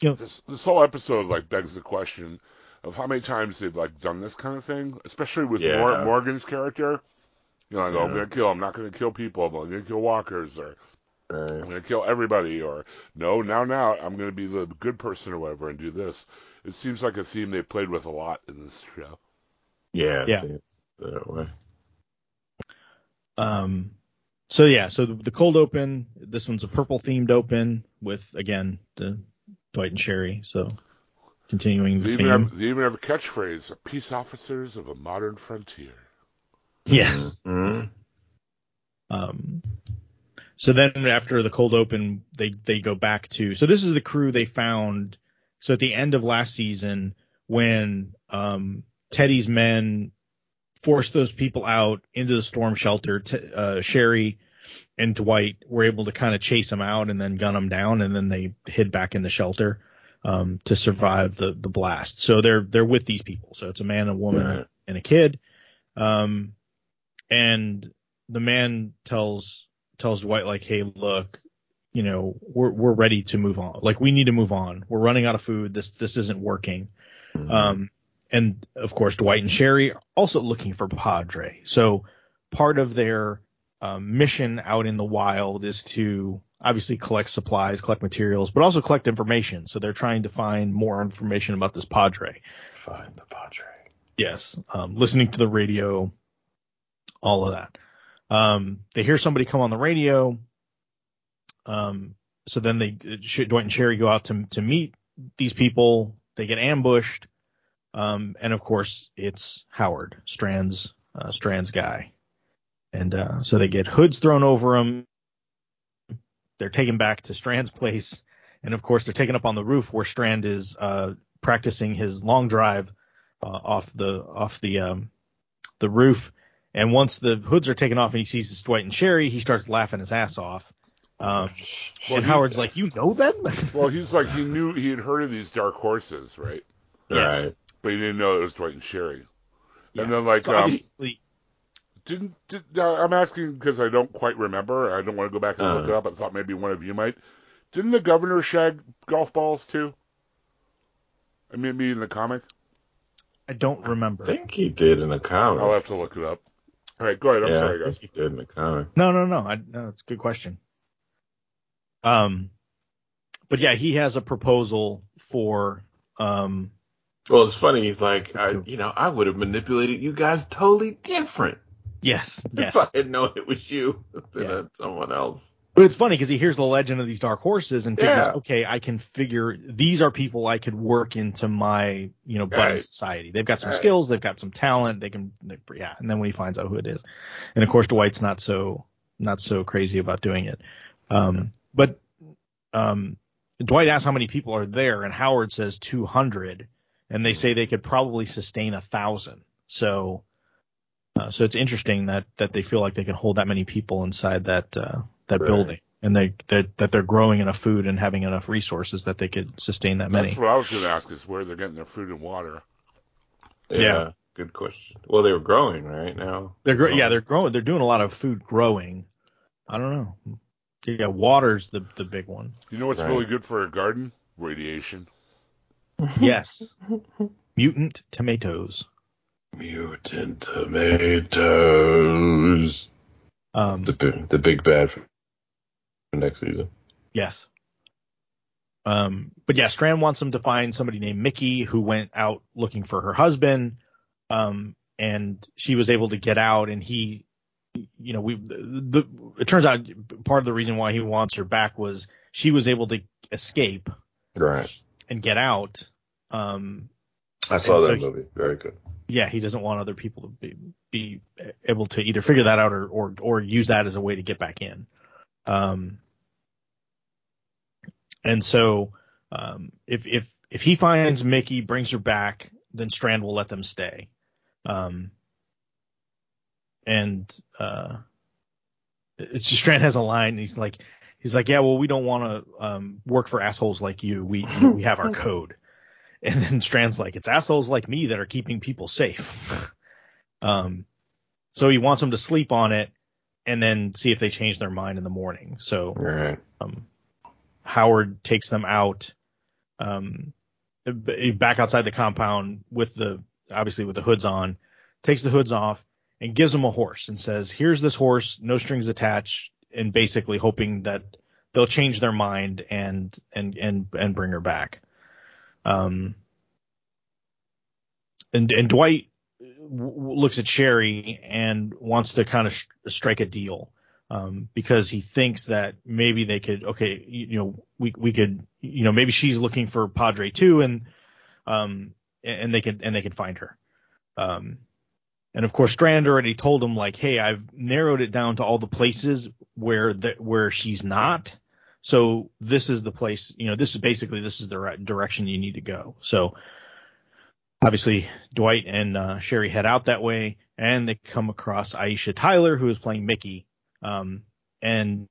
Speaker 3: This this whole episode like begs the question of how many times they've like done this kind of thing, especially with
Speaker 4: Yeah.
Speaker 3: Mor- Morgan's character. You know, like, oh, I'm gonna kill. I'm not gonna kill people. But I'm gonna kill walkers, or
Speaker 4: Right.
Speaker 3: I'm gonna kill everybody, or no, now now I'm gonna be the good person or whatever and do this. It seems like a theme they played with a lot in this show.
Speaker 4: Yeah.
Speaker 2: Yeah.
Speaker 4: That way.
Speaker 2: um, so yeah, so the, the cold open. This one's a purple themed open with again the Dwight and Sherry. So continuing
Speaker 3: They
Speaker 2: the
Speaker 3: even,
Speaker 2: theme.
Speaker 3: have, they even have a catchphrase: "Peace officers of a modern frontier."
Speaker 2: Yes.
Speaker 4: Mhm.
Speaker 2: Um, so then after the cold open, they they go back to. So this is the crew they found. So at the end of last season, when um, Teddy's men forced those people out into the storm shelter, t- uh, Sherry and Dwight were able to kind of chase them out and then gun them down, and then they hid back in the shelter um, to survive the the blast. So they're they're with these people. So it's a man, a woman,
Speaker 4: Right.
Speaker 2: and a kid. Um, and the man tells tells Dwight like, hey, look, you know, we're we're ready to move on. Like we need to move on. We're running out of food. This this isn't working.
Speaker 4: Mhm.
Speaker 2: Um, and of course, Dwight and Sherry are also looking for Padre. So part of their um, mission out in the wild is to obviously collect supplies, collect materials, but also collect information. So they're trying to find more information about this Padre.
Speaker 4: Find the Padre.
Speaker 2: Yes, um, listening to the radio, all of that. Um, they hear somebody come on the radio. Um, so then they Dwight and Sherry go out to to meet these people. They get ambushed, um, and of course it's Howard Strand's uh, Strand's guy, and uh, so they get hoods thrown over them. They're taken back to Strand's place, and of course they're taken up on the roof where Strand is uh, practicing his long drive uh, off the off the um, the roof. And once the hoods are taken off and he sees it's Dwight and Sherry, he starts laughing his ass off. Um,
Speaker 3: Well,
Speaker 2: and
Speaker 3: he-
Speaker 2: Howard's like, "You know them?"
Speaker 3: Well, he's like he knew he had heard of these dark horses, right?
Speaker 2: Yes.
Speaker 4: Right.
Speaker 3: But he didn't know it was Dwight and Sherry.
Speaker 2: Yeah.
Speaker 3: And then like
Speaker 2: So
Speaker 3: um,
Speaker 2: obviously,
Speaker 3: didn't did, uh, I'm asking because I don't quite remember. I don't want to go back and look
Speaker 4: Uh.
Speaker 3: it up. I thought maybe one of you might. Didn't the governor shag golf balls too? I mean, maybe in the comic.
Speaker 2: I don't remember.
Speaker 4: I think he did in the comic.
Speaker 3: I'll have to look it up. All right, go ahead. I'm
Speaker 4: yeah,
Speaker 3: sorry,
Speaker 4: I
Speaker 3: guys.
Speaker 4: think he did in the comic.
Speaker 2: No, no, no. I, no, it's a good question. Um, but yeah, he has a proposal for um.
Speaker 4: Well, it's funny. He's like, I, you know, I would have manipulated you guys totally different
Speaker 2: Yes, yes.
Speaker 4: if I had known it was you than
Speaker 2: Yeah.
Speaker 4: someone else.
Speaker 2: But it's funny because he hears the legend of these dark horses and figures,
Speaker 4: Yeah.
Speaker 2: okay, I can figure these are people I could work into my, you know, budding
Speaker 4: Right.
Speaker 2: society. They've got some
Speaker 4: Right.
Speaker 2: skills, they've got some talent, they can, they, yeah. And then when he finds out who it is, and of course Dwight's not so, not so crazy about doing it. Um, but, um, Dwight asks how many people are there, and Howard says 200, and they say they could probably sustain a thousand. So, uh, so it's interesting that that they feel like they can hold that many people inside that uh, that
Speaker 4: Right.
Speaker 2: building, and they that that they're growing enough food and having enough resources that they could sustain that many.
Speaker 3: That's what I was going to ask: is where they're getting their food and water.
Speaker 4: Yeah,
Speaker 2: Yeah.
Speaker 4: Good question. Well, they were growing right now.
Speaker 2: They're gro- yeah, they're growing. They're doing a lot of food growing. I don't know. Yeah, water's the the big one.
Speaker 3: You know what's
Speaker 4: Right.
Speaker 3: really good for a garden? Radiation.
Speaker 2: Yes, mutant tomatoes.
Speaker 4: Mutant tomatoes.
Speaker 2: Um,
Speaker 4: The big, the big bad for next season.
Speaker 2: Yes. Um, but yeah, Strand wants him to find somebody named Mickey who went out looking for her husband. Um, and she was able to get out and he, you know, we, the, it turns out part of the reason why he wants her back was she was able to escape
Speaker 4: Right.
Speaker 2: and get out. Um,
Speaker 4: I saw
Speaker 2: And
Speaker 4: that
Speaker 2: so he-
Speaker 4: movie. Very good.
Speaker 2: yeah, he doesn't want other people to be, be able to either figure that out or, or, or use that as a way to get back in. Um, and so, um, if, if, if he finds Mickey, brings her back, then Strand will let them stay. Um, and, uh, it's just Strand has a line and he's like, he's like, yeah, well, we don't want to, um, work for assholes like you. We, you know, we have our code. And then Strand's like, it's assholes like me that are keeping people safe. um, so he wants them to sleep on it and then see if they change their mind in the morning. So,
Speaker 4: Right.
Speaker 2: um, Howard takes them out, um, back outside the compound with the, obviously with the hoods on, takes the hoods off and gives them a horse and says, here's this horse, no strings attached, and basically hoping that they'll change their mind and, and, and, and bring her back. Um, and, and Dwight w- looks at Sherry and wants to kind of sh- strike a deal um, because he thinks that maybe they could, okay, you, you know, we we could, you know, maybe she's looking for Padre too, and um, and they could and they could find her. Um, and of course, Strand already told him like, hey, I've narrowed it down to all the places where the, where she's not. So this is the place, you know, this is basically this is the right direction you need to go. So obviously Dwight and uh, Sherry head out that way, and they come across Aisha Tyler, who is playing Mickey. Um, and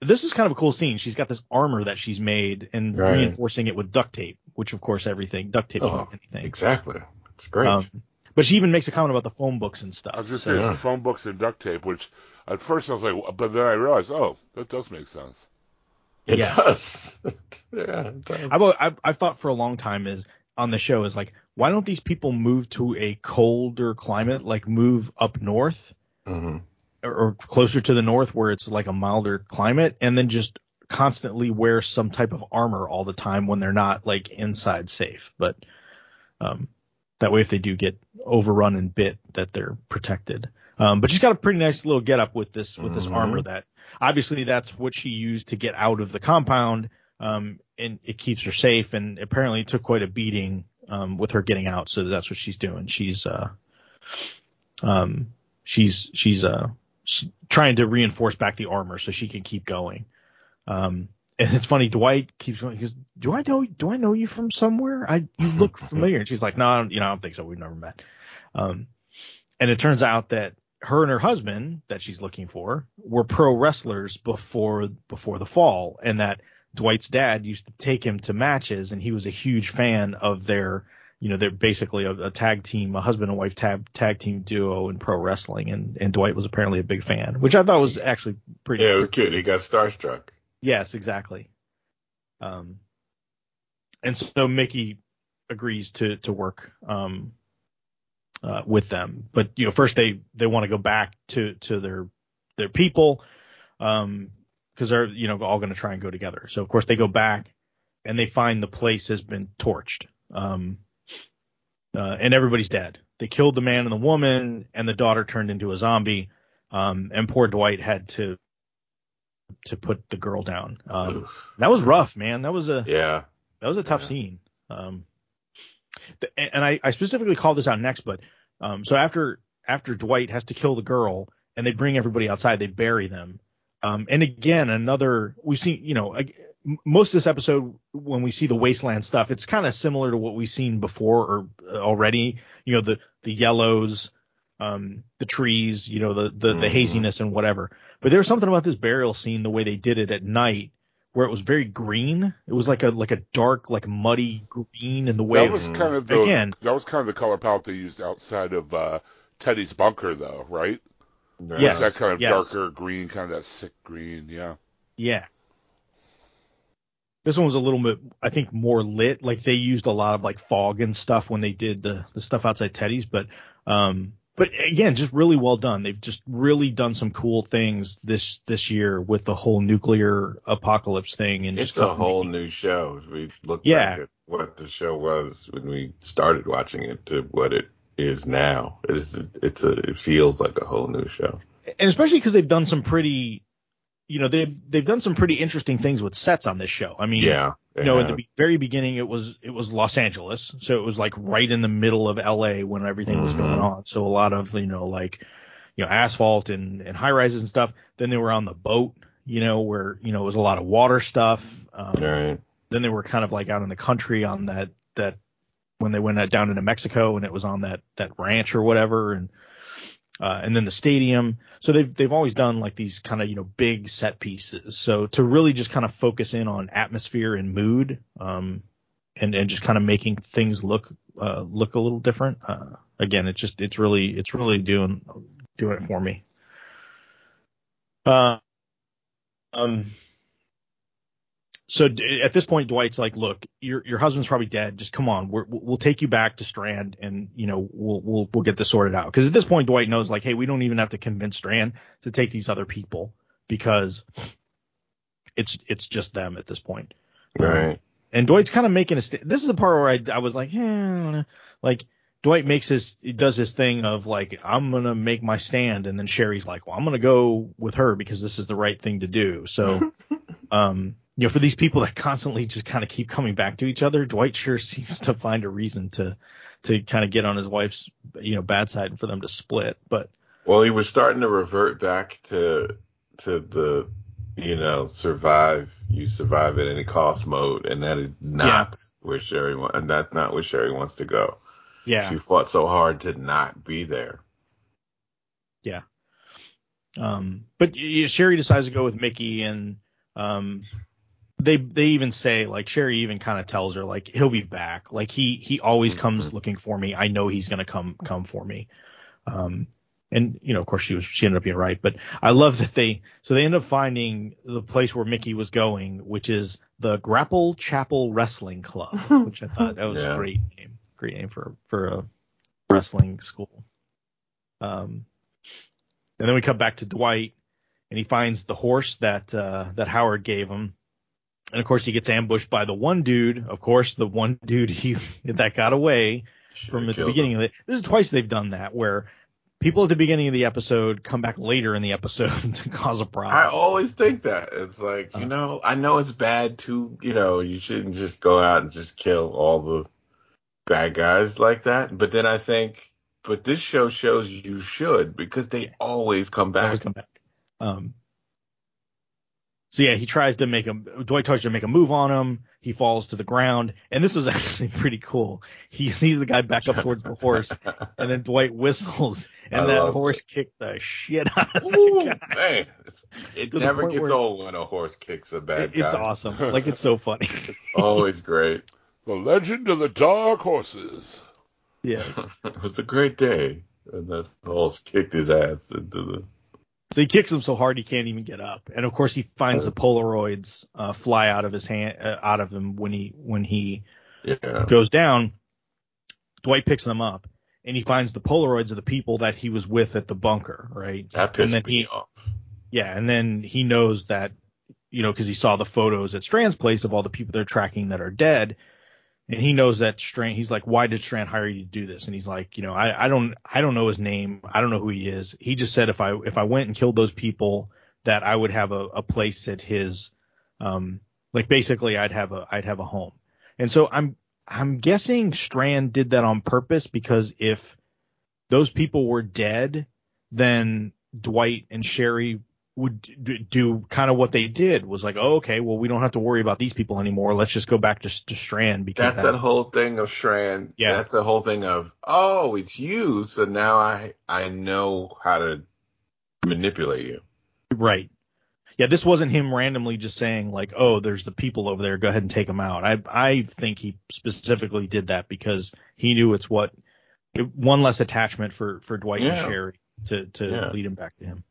Speaker 2: this is kind of a cool scene. She's got this armor that she's made and
Speaker 4: Right.
Speaker 2: reinforcing it with duct tape, which of course everything duct tape
Speaker 4: Oh,
Speaker 2: anything.
Speaker 4: Exactly. It's great.
Speaker 2: Um, But she even makes a comment about the phone books and stuff.
Speaker 3: I was just
Speaker 2: So-
Speaker 3: saying
Speaker 4: Yeah.
Speaker 3: phone books and duct tape, which at first I was like, but then I realized, oh, that does make sense.
Speaker 4: It
Speaker 2: Yeah.
Speaker 4: does. yeah, it does.
Speaker 2: I've, I've I've thought for a long time is on the show is like why don't these people move to a colder climate like move up north
Speaker 4: Mhm.
Speaker 2: or, or closer to the north where it's like a milder climate and then just constantly wear some type of armor all the time when they're not like inside safe but um that way if they do get overrun and bit that they're protected um but she's got a pretty nice little get up with this with this
Speaker 4: Mhm.
Speaker 2: armor that obviously that's what she used to get out of the compound um and it keeps her safe and apparently it took quite a beating um with her getting out so that's what she's doing. She's uh um she's she's uh trying to reinforce back the armor so she can keep going. Um and it's funny dwight keeps going he goes do i know do i know you from somewhere? I you look familiar. And she's like no I don't, you know i don't think so. We've never met. Um and it turns out that her and her husband that she's looking for were pro wrestlers before before the fall and that Dwight's dad used to take him to matches and he was a huge fan of their you know they're basically a, a tag team a husband and wife tag tag team duo in pro wrestling and and Dwight was apparently a big fan which I thought was actually pretty
Speaker 4: Yeah, it was cute. He got starstruck.
Speaker 2: Yes, exactly. Um, and so Mickey agrees to to work um, uh, with them, but you know first they they want to go back to to their their people um because they're you know all going to try and go together. So of course they go back and they find the place has been torched. Um, uh, and everybody's dead. They killed the man and the woman, and the daughter turned into a zombie. Um, and poor Dwight had to to put the girl down. Um, that was rough, man. That was a
Speaker 4: yeah.
Speaker 2: that was a tough
Speaker 4: Yeah.
Speaker 2: scene. Um, and I, I specifically call this out next, but um, so after after Dwight has to kill the girl and they bring everybody outside, they bury them. Um, and again, another we've seen, you know, most of this episode when we see the wasteland stuff, it's kind of similar to what we've seen before or uh, already. You know, the the yellows, um, the trees, you know, the the, the
Speaker 4: Mhm.
Speaker 2: haziness and whatever. But there was something about this burial scene, the way they did it at night, where it was very green. It was like a like a dark, like muddy green, and the way
Speaker 3: That was
Speaker 4: Mhm.
Speaker 3: kind of the
Speaker 2: Again.
Speaker 3: that was kind of the color palette they used outside of uh, Teddy's bunker, though, right?
Speaker 4: Right.
Speaker 2: Yes.
Speaker 3: That kind of
Speaker 2: yes.
Speaker 3: darker green, kind of that sick green. Yeah.
Speaker 2: Yeah. This one was a little bit, I think, more lit. Like they used a lot of like fog and stuff when they did the the stuff outside Teddy's, but um, but again, just really well done. They've just really done some cool things this this year with the whole nuclear apocalypse thing and
Speaker 4: It's
Speaker 2: just
Speaker 4: a whole
Speaker 2: making-
Speaker 4: new show. We look
Speaker 2: Yeah.
Speaker 4: back at what the show was when we started watching it to what it is now. It is. It's a. It feels like a whole new show.
Speaker 2: and especially because they've done some pretty, you know, they've they've done some pretty interesting things with sets on this show. I mean,
Speaker 4: Yeah.
Speaker 2: You know, at the very beginning, it was it was Los Angeles, so it was like right in the middle of L.A. when everything was
Speaker 4: Mhm.
Speaker 2: going on. So a lot of you know like you know asphalt and and high rises and stuff. Then they were on the boat, you know, where you know it was a lot of water stuff. Um,
Speaker 4: right.
Speaker 2: Then they were kind of like out in the country on that that when they went down into Mexico and it was on that that ranch or whatever and. Uh, and then the stadium. So they've they've always done like these kind of you know big set pieces. So to really just kind of focus in on atmosphere and mood, um, and and just kind of making things look uh, look a little different. Uh, again, it's just it's really it's really doing doing it for me. Uh, um. So d- at this point, Dwight's like, "Look, your your husband's probably dead. Just come on, we're, we'll take you back to Strand, and you know we'll we'll we'll get this sorted out." Because at this point, Dwight knows like, "Hey, we don't even have to convince Strand to take these other people because it's it's just them at this point."
Speaker 4: Right.
Speaker 2: And Dwight's kind of making a st- this is the part where I, I was like, eh, know. like Dwight makes his he does his thing of like I'm gonna make my stand, and then Sherry's like, well, I'm gonna go with her because this is the right thing to do. So, um, you know, for these people that constantly just kind of keep coming back to each other, Dwight sure seems to find a reason to to kind of get on his wife's you know bad side and for them to split. But
Speaker 4: Well, he was starting to revert back to to the you know survive you survive at any cost mode, and that is not where Sherry and that's not where Sherry wants to go.
Speaker 2: yeah,
Speaker 4: She fought so hard to not be there. Yeah.
Speaker 2: Um, but y- y- Sherry decides to go with Mickey, and um, they they even say like Sherry even kind of tells her like he'll be back. Like he he always comes looking for me. I know he's gonna come come for me. Um, and you know, of course, she was she ended up being right. But I love that they so they end up finding the place where Mickey was going, which is the Grapple Chapel Wrestling Club, which I thought that was
Speaker 4: Yeah.
Speaker 2: a great name, great name for for a wrestling school. Um, and then we come back to Dwight, and he finds the horse that uh, that Howard gave him. And of course, he gets ambushed by the one dude. Of course, the one dude he that got away from
Speaker 4: Should've
Speaker 2: at the beginning
Speaker 4: him.
Speaker 2: of it. This is twice they've done that, where people at the beginning of the episode come back later in the episode to cause a problem.
Speaker 4: I always think that it's like you know I know it's bad to you know you shouldn't just go out and just kill all the bad guys like that. But then I think, but this show shows you should because they always come
Speaker 2: They always
Speaker 4: back.
Speaker 2: come back. Um, so yeah, he tries to make him. Dwight tries to make a move on him. He falls to the ground, and this was actually pretty cool. He sees the guy back up towards the horse, and then Dwight whistles, and
Speaker 4: I
Speaker 2: that
Speaker 4: love
Speaker 2: horse kicked the shit out of the
Speaker 4: Ooh,
Speaker 2: guy.
Speaker 4: man, it
Speaker 2: To
Speaker 4: never gets
Speaker 2: where-
Speaker 4: old when a horse kicks a bad
Speaker 2: It- it's awesome. Like it's so funny.
Speaker 4: Always great.
Speaker 3: The Legend of the Dark Horses.
Speaker 2: yes.
Speaker 4: it was a great day, and that horse kicked his ass into the.
Speaker 2: So he kicks him so hard he can't even get up, and of course he finds the Polaroids uh, fly out of his hand, uh, out of him when he when he
Speaker 4: Yeah.
Speaker 2: goes down. Dwight picks them up, and he finds the Polaroids of the people that he was with at the bunker, right?
Speaker 4: That pissed
Speaker 2: and then
Speaker 4: me
Speaker 2: he-
Speaker 4: off.
Speaker 2: Yeah, and then he knows that, you know, because he saw the photos at Strand's place of all the people they're tracking that are dead, and he knows that Strand. He's like, why did Strand hire you to do this? And he's like, you know, I, I don't I don't know his name. I don't know who he is. He just said if I if I went and killed those people, that I would have a, a place at his, um, like basically I'd have a I'd have a home. And so I'm I'm guessing Strand did that on purpose because if those people were dead, then Dwight and Sherry would do kind of what they did was like, oh, okay, well, we don't have to worry about these people anymore. Let's just go back to, to Strand because
Speaker 4: That's
Speaker 2: that,
Speaker 4: that whole thing of Strand.
Speaker 2: Yeah.
Speaker 4: That's the whole thing of oh, it's you. So now I I know how to manipulate you.
Speaker 2: right. Yeah, this wasn't him randomly just saying like, oh, there's the people over there. Go ahead and take them out. I I think he specifically did that because he knew it's what it, one less attachment for for Dwight and Sherry to to
Speaker 4: Yeah.
Speaker 2: lead him back to him.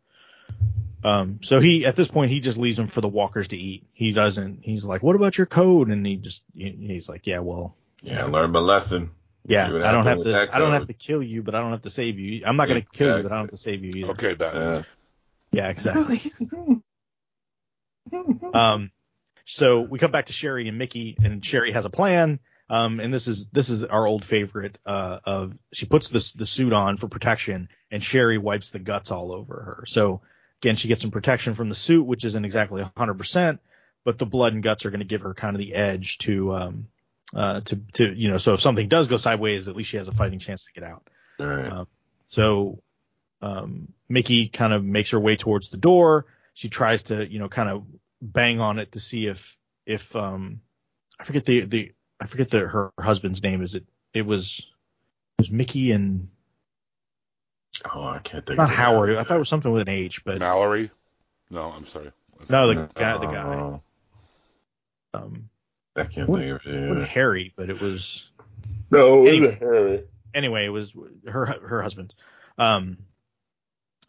Speaker 2: Um, so he at this point he just leaves them for the walkers to eat. He doesn't. He's like, what about your code? And he just he's like, yeah, well,
Speaker 4: Yeah, learn my lesson.
Speaker 2: Yeah, I don't have to. I don't have to kill you, but I don't have to save you. I'm not going to kill you, but I don't have to save you either.
Speaker 3: Okay, Batman.
Speaker 4: Yeah.
Speaker 2: Yeah, exactly. um, so we come back to Sherry and Mickey, and Sherry has a plan. Um, and this is this is our old favorite. Uh, of she puts this the suit on for protection, and Sherry wipes the guts all over her. So again, she gets some protection from the suit, which isn't exactly 100, percent but the blood and guts are going to give her kind of the edge to um uh to to you know. So if something does go sideways, at least she has a fighting chance to get out.
Speaker 4: Right.
Speaker 2: Uh, So um, Mickey kind of makes her way towards the door. She tries to, you know, kind of bang on it to see if if um, I forget the the I forget the her husband's name. Is it it was it was Mickey and
Speaker 4: oh, I can't think.
Speaker 2: not
Speaker 4: of it.
Speaker 2: Howard. I thought it was something with an H, but
Speaker 3: Mallory? No, I'm sorry. That's-
Speaker 2: no, the guy the guy um
Speaker 4: I can't
Speaker 2: What-
Speaker 4: think of it.
Speaker 2: it. Harry, but it was
Speaker 4: No, it
Speaker 2: Anyway.
Speaker 4: wasn't Harry.
Speaker 2: anyway, it was her her husband, um,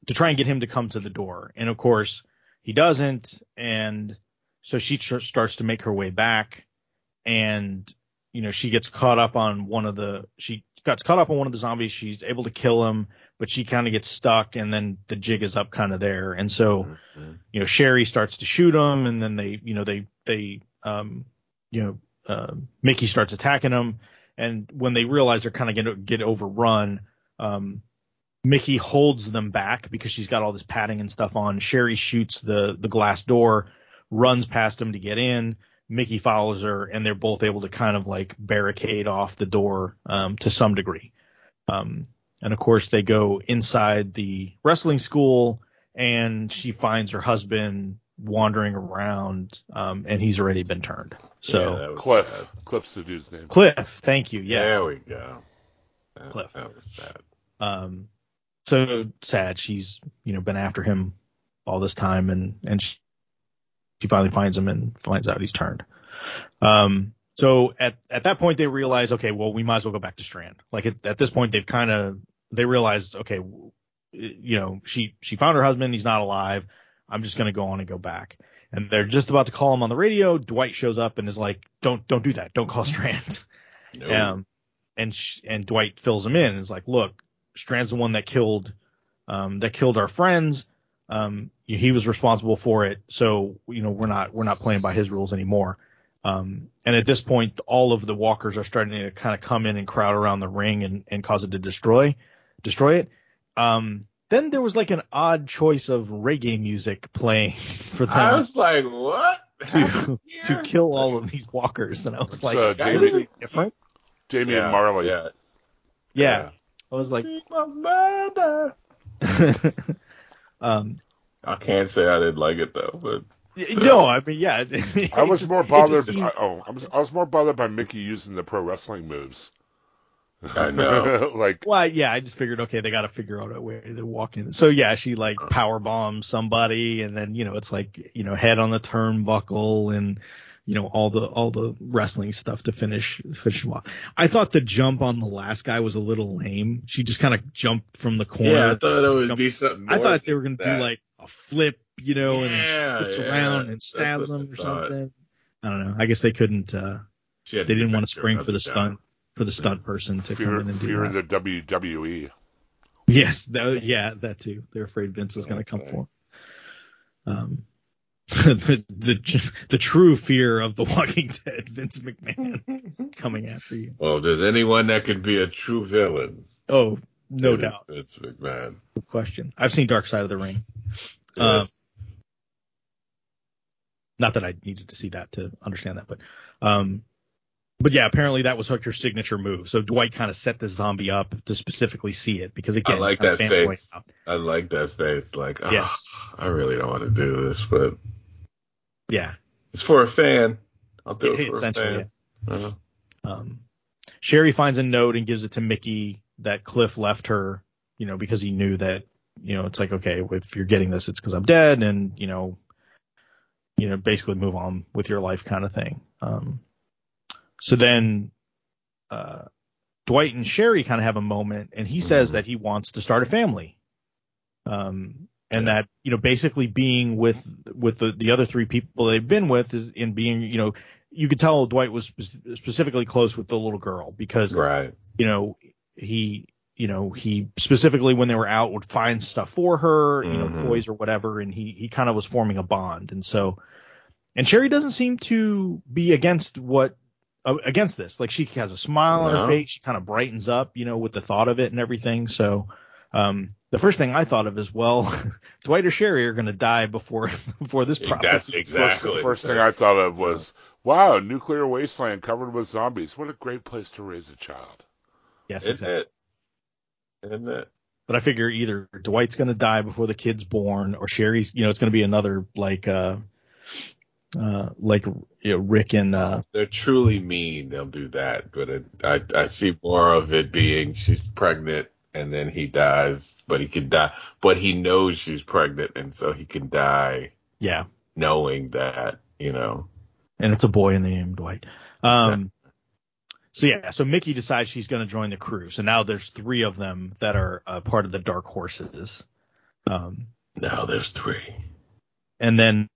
Speaker 2: to try and get him to come to the door, and of course he doesn't, and so she tr- starts to make her way back, and you know she gets caught up on one of the she got caught up on one of the zombies. She's able to kill him, but she kind of gets stuck, and then the jig is up kind of there, and so
Speaker 4: Mhm.
Speaker 2: you know Sherry starts to shoot him, and then they you know they they um you know uh, Mickey starts attacking him, and when they realize they're kind of going to get overrun, um, Mickey holds them back because she's got all this padding and stuff on. Sherry shoots the the glass door, runs past him to get in. Mickey follows her, and they're both able to kind of like barricade off the door um, to some degree. Um, and of course, they go inside the wrestling school, and she finds her husband wandering around, um, and he's already been turned. So
Speaker 4: Yeah, that was
Speaker 3: Cliff.
Speaker 4: sad.
Speaker 3: Cliff's the dude's name.
Speaker 2: Cliff, thank you. Yes.
Speaker 4: There we go. That,
Speaker 2: Cliff.
Speaker 4: That was sad.
Speaker 2: um so sad she's you know been after him all this time and and she, she finally finds him and finds out he's turned. Um, so at at that point they realize, okay, well we might as well go back to Strand. Like at, at this point they've kind of they realized, okay, you know she she found her husband, he's not alive. I'm just gonna go on and go back. And they're just about to call him on the radio. Dwight shows up and is like, don't don't do that. Don't call Strand.
Speaker 4: No.
Speaker 2: Um, and sh- and Dwight fills him in and is like, look, Strand's the one that killed um, that killed our friends. Um, he was responsible for it, so you know we're not we're not playing by his rules anymore. Um, and at this point, all of the walkers are starting to kind of come in and crowd around the ring and, and cause it to destroy destroy it. Um, then there was like an odd choice of reggae music playing for them.
Speaker 4: I was like, what?
Speaker 2: to to kill all of these walkers, and I was
Speaker 3: It's,
Speaker 2: like,
Speaker 3: uh,
Speaker 2: "That
Speaker 3: David-
Speaker 2: is different.
Speaker 3: Damian
Speaker 4: Yeah,
Speaker 3: Marley.
Speaker 4: Yeah.
Speaker 2: Yeah. I was like,
Speaker 4: Take my murder.
Speaker 2: um,
Speaker 4: I can't say I didn't like it though, but
Speaker 2: no, I mean, yeah. it-
Speaker 3: I was
Speaker 2: just-
Speaker 3: more
Speaker 2: it just
Speaker 3: bothered.
Speaker 2: seemed-
Speaker 3: I, oh, I was, I was more bothered by Mickey using the pro wrestling moves.
Speaker 4: I know.
Speaker 3: like,
Speaker 2: Well, yeah, I just figured, okay, they got to figure out a way to walk in. So yeah, she like power bombs somebody, and then you know it's like you know head on the turnbuckle and you know all the all the wrestling stuff to finish finish them off. I thought the jump on the last guy was a little lame. She just kind of jumped from the corner.
Speaker 4: yeah, I thought it would be something.
Speaker 2: I thought they were gonna do like a flip, you know,
Speaker 4: Yeah,
Speaker 2: and flips
Speaker 4: yeah,
Speaker 2: around and
Speaker 4: what
Speaker 2: him or
Speaker 4: thought.
Speaker 2: something. I don't know. I guess they couldn't. uh They didn't want to spring for the
Speaker 4: another
Speaker 2: stunt for the stunt person to
Speaker 3: fear,
Speaker 2: come in and do
Speaker 3: fear
Speaker 2: that.
Speaker 3: the. WWE.
Speaker 2: Yes, that, yeah, that too. They're afraid Vince is going to come
Speaker 4: Okay.
Speaker 2: for. 'em. Um, the, the the true fear of the Walking Dead, Vince McMahon coming after you.
Speaker 4: Well, if there's anyone that could be a true villain,
Speaker 2: Oh, no doubt,
Speaker 4: Vince McMahon.
Speaker 2: no question. I've seen Dark Side of the Ring. Um,
Speaker 4: Yes.
Speaker 2: Not that I needed to see that to understand that, but um, but yeah, apparently that was Hooker's signature move. So Dwight kind of set the zombie up to specifically see it because again,
Speaker 4: I like that face. I like that face. Like, oh,
Speaker 2: Yeah.
Speaker 4: I really don't want to do this, but
Speaker 2: Yeah,
Speaker 4: it's for a fan. I'll do it for a fan. Uh-huh.
Speaker 2: Um, Sherry finds a note and gives it to Mickey that Cliff left her, you know, because he knew that, you know, it's like, okay, if you're getting this, it's because I'm dead and, you know, you know, basically move on with your life kind of thing. Um, so then, uh, Dwight and Sherry kind of have a moment and he says
Speaker 4: Mhm.
Speaker 2: that he wants to start a family. Um, and
Speaker 4: Yeah.
Speaker 2: that, you know, basically being with, with the, the other three people they've been with is in being, you know, you could tell Dwight was spe- specifically close with the little girl because,
Speaker 4: Right.
Speaker 2: you know, he, you know, he specifically when they were out would find stuff for her, you know,
Speaker 4: Mhm.
Speaker 2: toys or whatever. And he, he kind of was forming a bond. And so, and Sherry doesn't seem to be against what, against this. Like she has a smile on her face. She kind of brightens up, you know, with the thought of it and everything. So, um, the first thing I thought of is, well, Dwight or Sherry are going to die before, before this
Speaker 4: That's
Speaker 2: prophecy.
Speaker 4: exactly.
Speaker 3: The first thing I thought of was, wow, nuclear wasteland covered with zombies. What a great place to raise a child.
Speaker 2: Yes,
Speaker 4: Isn't
Speaker 2: exactly.
Speaker 4: it? Isn't it?
Speaker 2: But I figure either Dwight's going to die before the kid's born, or Sherry's, you know, it's going to be another like, uh, uh, like you know, Rick and uh,
Speaker 4: They're truly mean. They'll do that, but it, I I see more of it being she's pregnant and then he dies, but he can die, but he knows she's pregnant, and so he can die
Speaker 2: yeah,
Speaker 4: knowing that, you know.
Speaker 2: and it's a boy in the name Dwight. Um, so yeah, so Mickey decides she's going to join the crew. So now there's three of them that are uh, part of the Dark Horses. Um,
Speaker 4: Now there's three.
Speaker 2: and then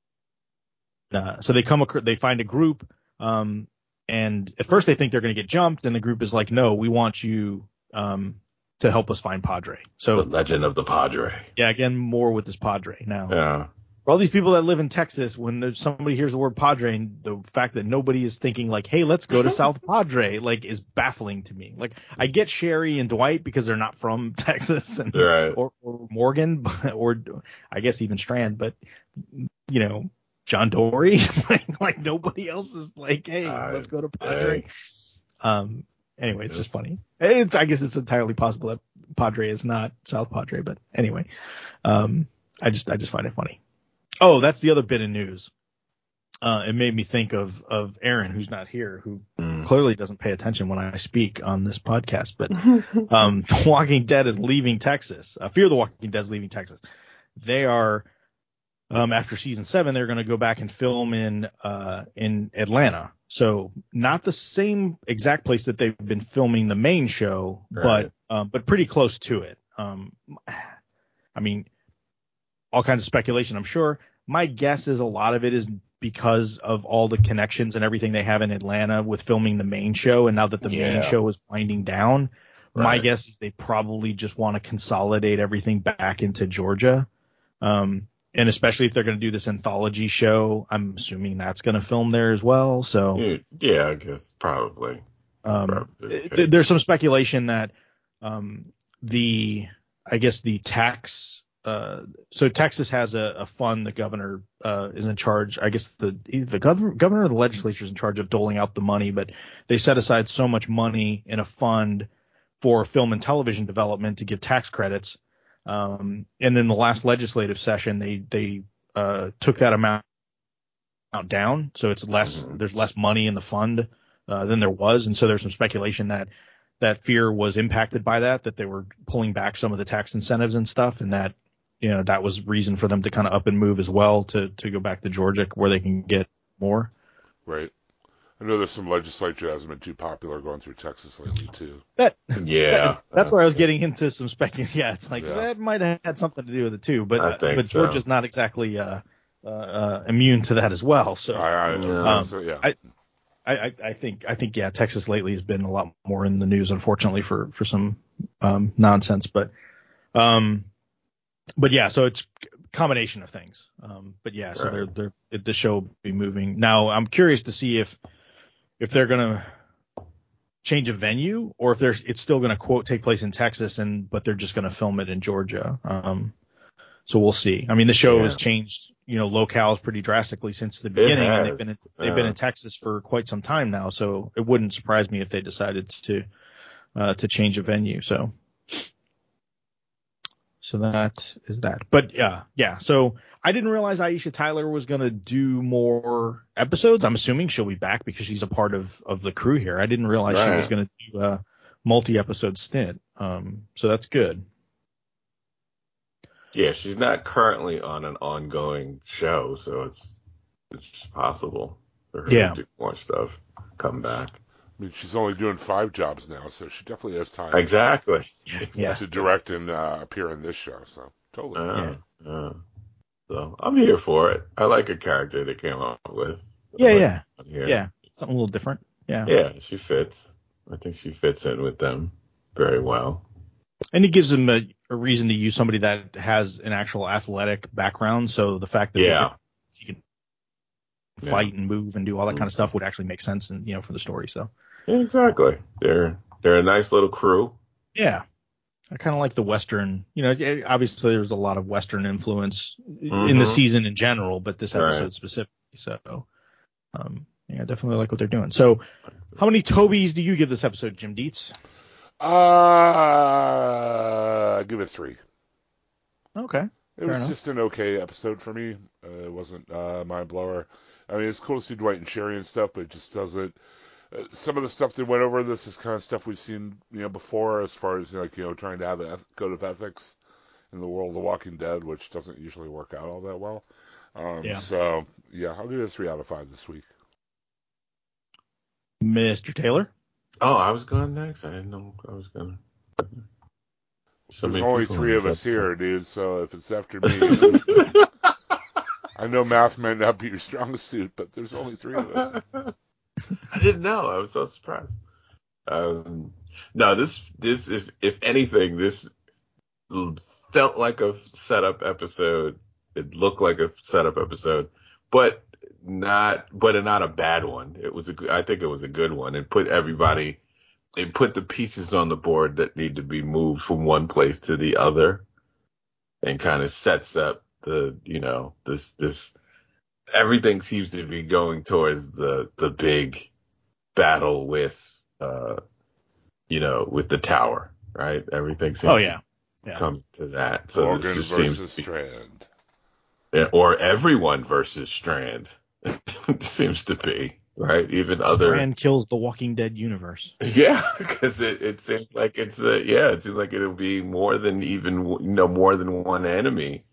Speaker 2: uh, so they come ac- they find a group um and at first they think they're going to get jumped and the group is like no we want you um to help us find padre So The
Speaker 4: Legend of the Padre.
Speaker 2: yeah again more with this padre now
Speaker 4: Yeah.
Speaker 2: for all these people that live in texas when somebody hears the word padre and the fact that nobody is thinking like hey let's go to south padre like is baffling to me like i get sherry and dwight because they're not from texas and
Speaker 4: Right.
Speaker 2: or, or Morgan, but- or I guess even Strand, but you know, John Dorie, like, like nobody else is like, hey,
Speaker 4: I-
Speaker 2: let's go to Padre.
Speaker 4: hey.
Speaker 2: Um. Anyway, it's just funny. It's I guess it's entirely possible that Padre is not South Padre, but anyway, um, I just I just find it funny. Oh, that's the other bit of news. Uh, it made me think of of Aaron, who's not here, who
Speaker 4: Mm.
Speaker 2: clearly doesn't pay attention when I speak on this podcast, but um, The Walking Dead is leaving Texas. Uh, Fear the Walking Dead is leaving Texas. They are um, after season seven, they're going to go back and film in uh, in Atlanta. So not the same exact place that they've been filming the main show,
Speaker 4: Right.
Speaker 2: but um, but pretty close to it. Um, I mean, all kinds of speculation, I'm sure. My guess is a lot of it is because of all the connections and everything they have in Atlanta with filming the main show, and now that the
Speaker 4: Yeah.
Speaker 2: main show is winding down, my guess is they probably just want to consolidate everything back into Georgia. Um, and especially if they're going to do this anthology show, I'm assuming that's going to film there as well. So,
Speaker 4: Yeah, yeah, I guess probably.
Speaker 2: um,
Speaker 4: Probably the
Speaker 2: th- there's some speculation that, um, the, I guess the tax, uh, so Texas has a, a fund the governor, uh, is in charge. I guess the, the governor, governor or the legislature is in charge of doling out the money, but they set aside so much money in a fund for film and television development to give tax credits. Um, and then the last legislative session, they, they, uh, took that amount down. So it's less,
Speaker 4: Mhm.
Speaker 2: there's less money in the fund, uh, than there was. And so there's some speculation that that fear was impacted by that, that they were pulling back some of the tax incentives and stuff. And that, you know, that was reason for them to kind of up and move as well to, to go back to Georgia where they can get more.
Speaker 3: Right. I know there's some legislature that hasn't been too popular going through Texas lately too.
Speaker 2: That,
Speaker 4: Yeah,
Speaker 2: that's where I was getting into some speculation. Yeah, it's like
Speaker 3: Yeah.
Speaker 2: that might have had something to do with it too, but
Speaker 4: I think
Speaker 2: but
Speaker 4: so.
Speaker 2: Georgia's not exactly uh, uh, uh, immune to that as well. So
Speaker 3: I, I,
Speaker 4: Yeah.
Speaker 3: so, yeah.
Speaker 2: I- I, I, I think I think yeah, Texas lately has been a lot more in the news, unfortunately for for some um, nonsense, but um, but yeah, so it's a combination of things. Um, but yeah, so they're they're the show will be moving now. I'm curious to see if if they're gonna change a venue or if there's it's still gonna quote take place in Texas and but they're just gonna film it in Georgia. Um, so we'll see. I mean, the show
Speaker 4: Yeah.
Speaker 2: has changed, you know, locales pretty drastically since the beginning, and they've been in, they've been in Texas for quite some time now. So it wouldn't surprise me if they decided to uh, to change a venue. So so that is that. But yeah, yeah. So I didn't realize Aisha Tyler was gonna do more episodes. I'm assuming she'll be back because she's a part of of the crew here. I didn't realize she was gonna do a multi episode stint. Um, so that's good.
Speaker 4: yeah. She's not currently on an ongoing show, so it's it's possible for her
Speaker 2: Yeah.
Speaker 4: to do more stuff, come back.
Speaker 3: I mean, she's only doing five jobs now, so she definitely has time
Speaker 4: Exactly.
Speaker 2: Yeah.
Speaker 3: to direct and uh, appear in this show. So totally.
Speaker 4: Uh, uh, so I'm here for it. I like a character they came up with.
Speaker 2: Yeah,
Speaker 4: like
Speaker 2: yeah, yeah. Something a little different. Yeah.
Speaker 4: Yeah, she fits. I think she fits in with them very well.
Speaker 2: And it gives them a, a reason to use somebody that has an actual athletic background. So the fact that
Speaker 4: Yeah.
Speaker 2: can- she can
Speaker 4: Yeah.
Speaker 2: fight and move and do all that
Speaker 4: Mm.
Speaker 2: kind of stuff would actually make sense and you know for the story. So
Speaker 4: Yeah, exactly. They're they're a nice little crew.
Speaker 2: yeah, I kind of like the western. You know, obviously there's a lot of western influence in the
Speaker 4: Mhm.
Speaker 2: season in general, but this
Speaker 4: Right.
Speaker 2: episode specifically. So um, yeah, I definitely like what they're doing. So how many Tobys do you give this episode, Jim Dietz?
Speaker 3: Uh, give it three.
Speaker 2: Okay.
Speaker 3: It was
Speaker 2: enough.
Speaker 3: just an okay episode for me. Uh, it wasn't uh, mind blower. I mean, it's cool to see Dwight and Sherry and stuff, but it just doesn't. Uh, some of the stuff they went over this is kind of stuff we've seen, you know, before, as far as like you know, trying to have a code of ethics in the world of The Walking Dead, which doesn't usually work out all that well. Um,
Speaker 2: Yeah.
Speaker 3: So yeah, I'll give it a three out of five this week.
Speaker 2: Mr. Taylor.
Speaker 4: Oh, I was going next. I didn't know I was gonna. So
Speaker 3: There's only three of us here, dude. So if it's after me. I know math might not be your strongest suit, but there's only three of us.
Speaker 4: I didn't know. I was so surprised. Um, no, this this if if anything, this felt like a setup episode. It looked like a setup episode, but not but not a bad one. It was a I think it was a good one. It put everybody it put the pieces on the board that need to be moved from one place to the other and kind of sets up the you know this this everything seems to be going towards the the big battle with uh you know with the tower right everything seems
Speaker 2: Oh yeah.
Speaker 4: to
Speaker 2: Yeah.
Speaker 4: come to that so
Speaker 3: Morgan
Speaker 4: this just seems
Speaker 3: versus
Speaker 4: to be,
Speaker 3: Strand.
Speaker 4: yeah, or everyone versus Strand seems to be right even other
Speaker 2: Strand kills the Walking Dead universe.
Speaker 4: Yeah, because it, it seems like it's a yeah, it seems like it'll be more than even you know more than one enemy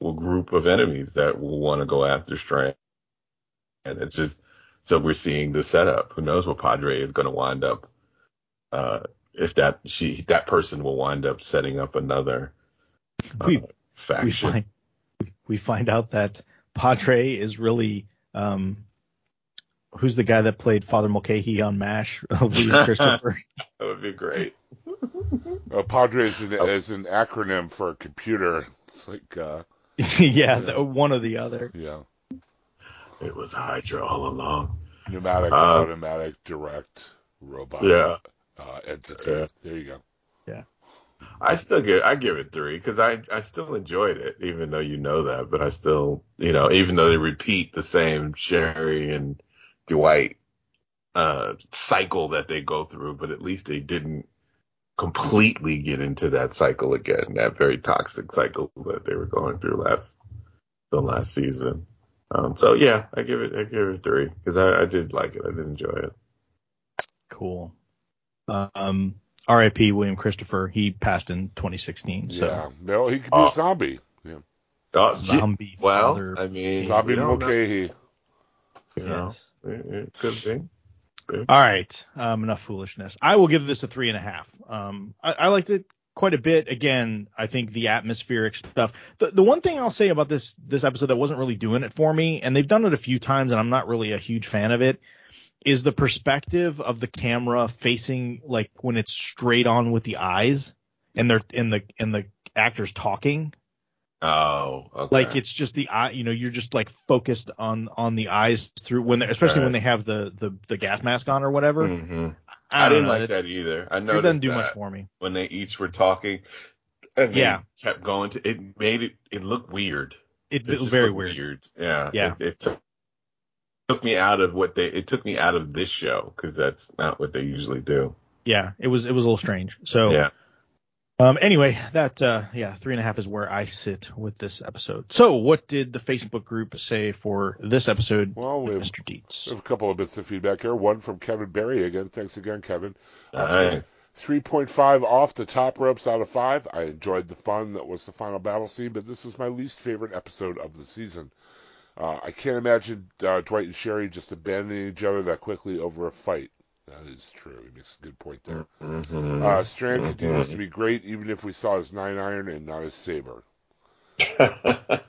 Speaker 4: group of enemies that will want to go after Strand. And it's just so we're seeing the setup. Who knows what Padre is going to wind up? Uh, if that she that person will wind up setting up another uh,
Speaker 2: we,
Speaker 4: faction.
Speaker 2: We find, we find out that Padre is really um, who's the guy that played Father Mulcahy on MASH? William Christopher.
Speaker 4: that would be great.
Speaker 3: Uh, Padre is an, is an acronym for a computer. It's like, uh,
Speaker 2: yeah, the, one or the other.
Speaker 3: yeah,
Speaker 4: It was Hydra all along.
Speaker 3: pneumatic,
Speaker 4: Uh,
Speaker 3: automatic, direct, robot,
Speaker 4: Yeah.
Speaker 3: uh, entity.
Speaker 4: Yeah.
Speaker 3: There you go. Yeah.
Speaker 4: I still give I give it three because I I still enjoyed it even though you know that, but I still you know even though they repeat the same Sherry and Dwight uh cycle that they go through, but at least they didn't completely get into that cycle again, that very toxic cycle that they were going through last the last season. Um, so yeah, I give it I give it three because I, I did like it, I did enjoy it.
Speaker 2: Cool. Um, R.I.P. William Christopher. He passed in 2016. So
Speaker 3: Yeah, no, he could be
Speaker 4: Oh.
Speaker 3: a zombie. Yeah,
Speaker 4: Oh,
Speaker 2: zombie
Speaker 4: well,
Speaker 2: father.
Speaker 4: I mean,
Speaker 3: zombie
Speaker 4: we don't know,
Speaker 3: Mulcahy.
Speaker 4: you know,
Speaker 2: Yes.
Speaker 4: it, it could be.
Speaker 2: All right, um, enough foolishness. I will give this a three and a half. Um, I, I liked it quite a bit. Again, I think the atmospheric stuff. The the one thing I'll say about this this episode that wasn't really doing it for me, and they've done it a few times, and I'm not really a huge fan of it, is the perspective of the camera facing like when it's straight on with the eyes, and they're and the and the actors talking.
Speaker 4: Oh, okay.
Speaker 2: Like it's just the eye, you know, you're just like focused on on the eyes through when they are especially
Speaker 4: Right.
Speaker 2: when they have the the the gas mask on or whatever.
Speaker 4: hmm
Speaker 2: I,
Speaker 4: I, didn't
Speaker 2: know,
Speaker 4: like
Speaker 2: it-
Speaker 4: that either. I
Speaker 2: know
Speaker 4: It
Speaker 2: doesn't do much for me.
Speaker 4: when they each were talking, and
Speaker 2: Yeah.
Speaker 4: kept going to. It made it. It looked weird.
Speaker 2: It,
Speaker 4: It
Speaker 2: was very
Speaker 4: looked
Speaker 2: weird.
Speaker 4: Yeah.
Speaker 2: Yeah.
Speaker 4: It, it took, took me out of what they. It took me out of this show because that's not what they usually do.
Speaker 2: Yeah, it was it was a little strange. So
Speaker 4: Yeah.
Speaker 2: Um anyway, that uh yeah, three and a half is where I sit with this episode. So what did the Facebook group say for this episode,
Speaker 3: Well, we have,
Speaker 2: Mr. Dietz?
Speaker 3: we have a couple of bits of feedback here. One from Kevin Berry again. Thanks again, Kevin. Uh,
Speaker 4: Nice.
Speaker 3: 3.5 off the top ropes out of 5. I enjoyed the fun that was the final battle scene, but this was my least favorite episode of the season. Uh, I can't imagine uh, Dwight and Sherry just abandoning each other that quickly over a fight. That is true. He makes a good point there.
Speaker 4: Mhm.
Speaker 3: Uh, Strand continues to be great, even if we saw his nine iron and not his saber.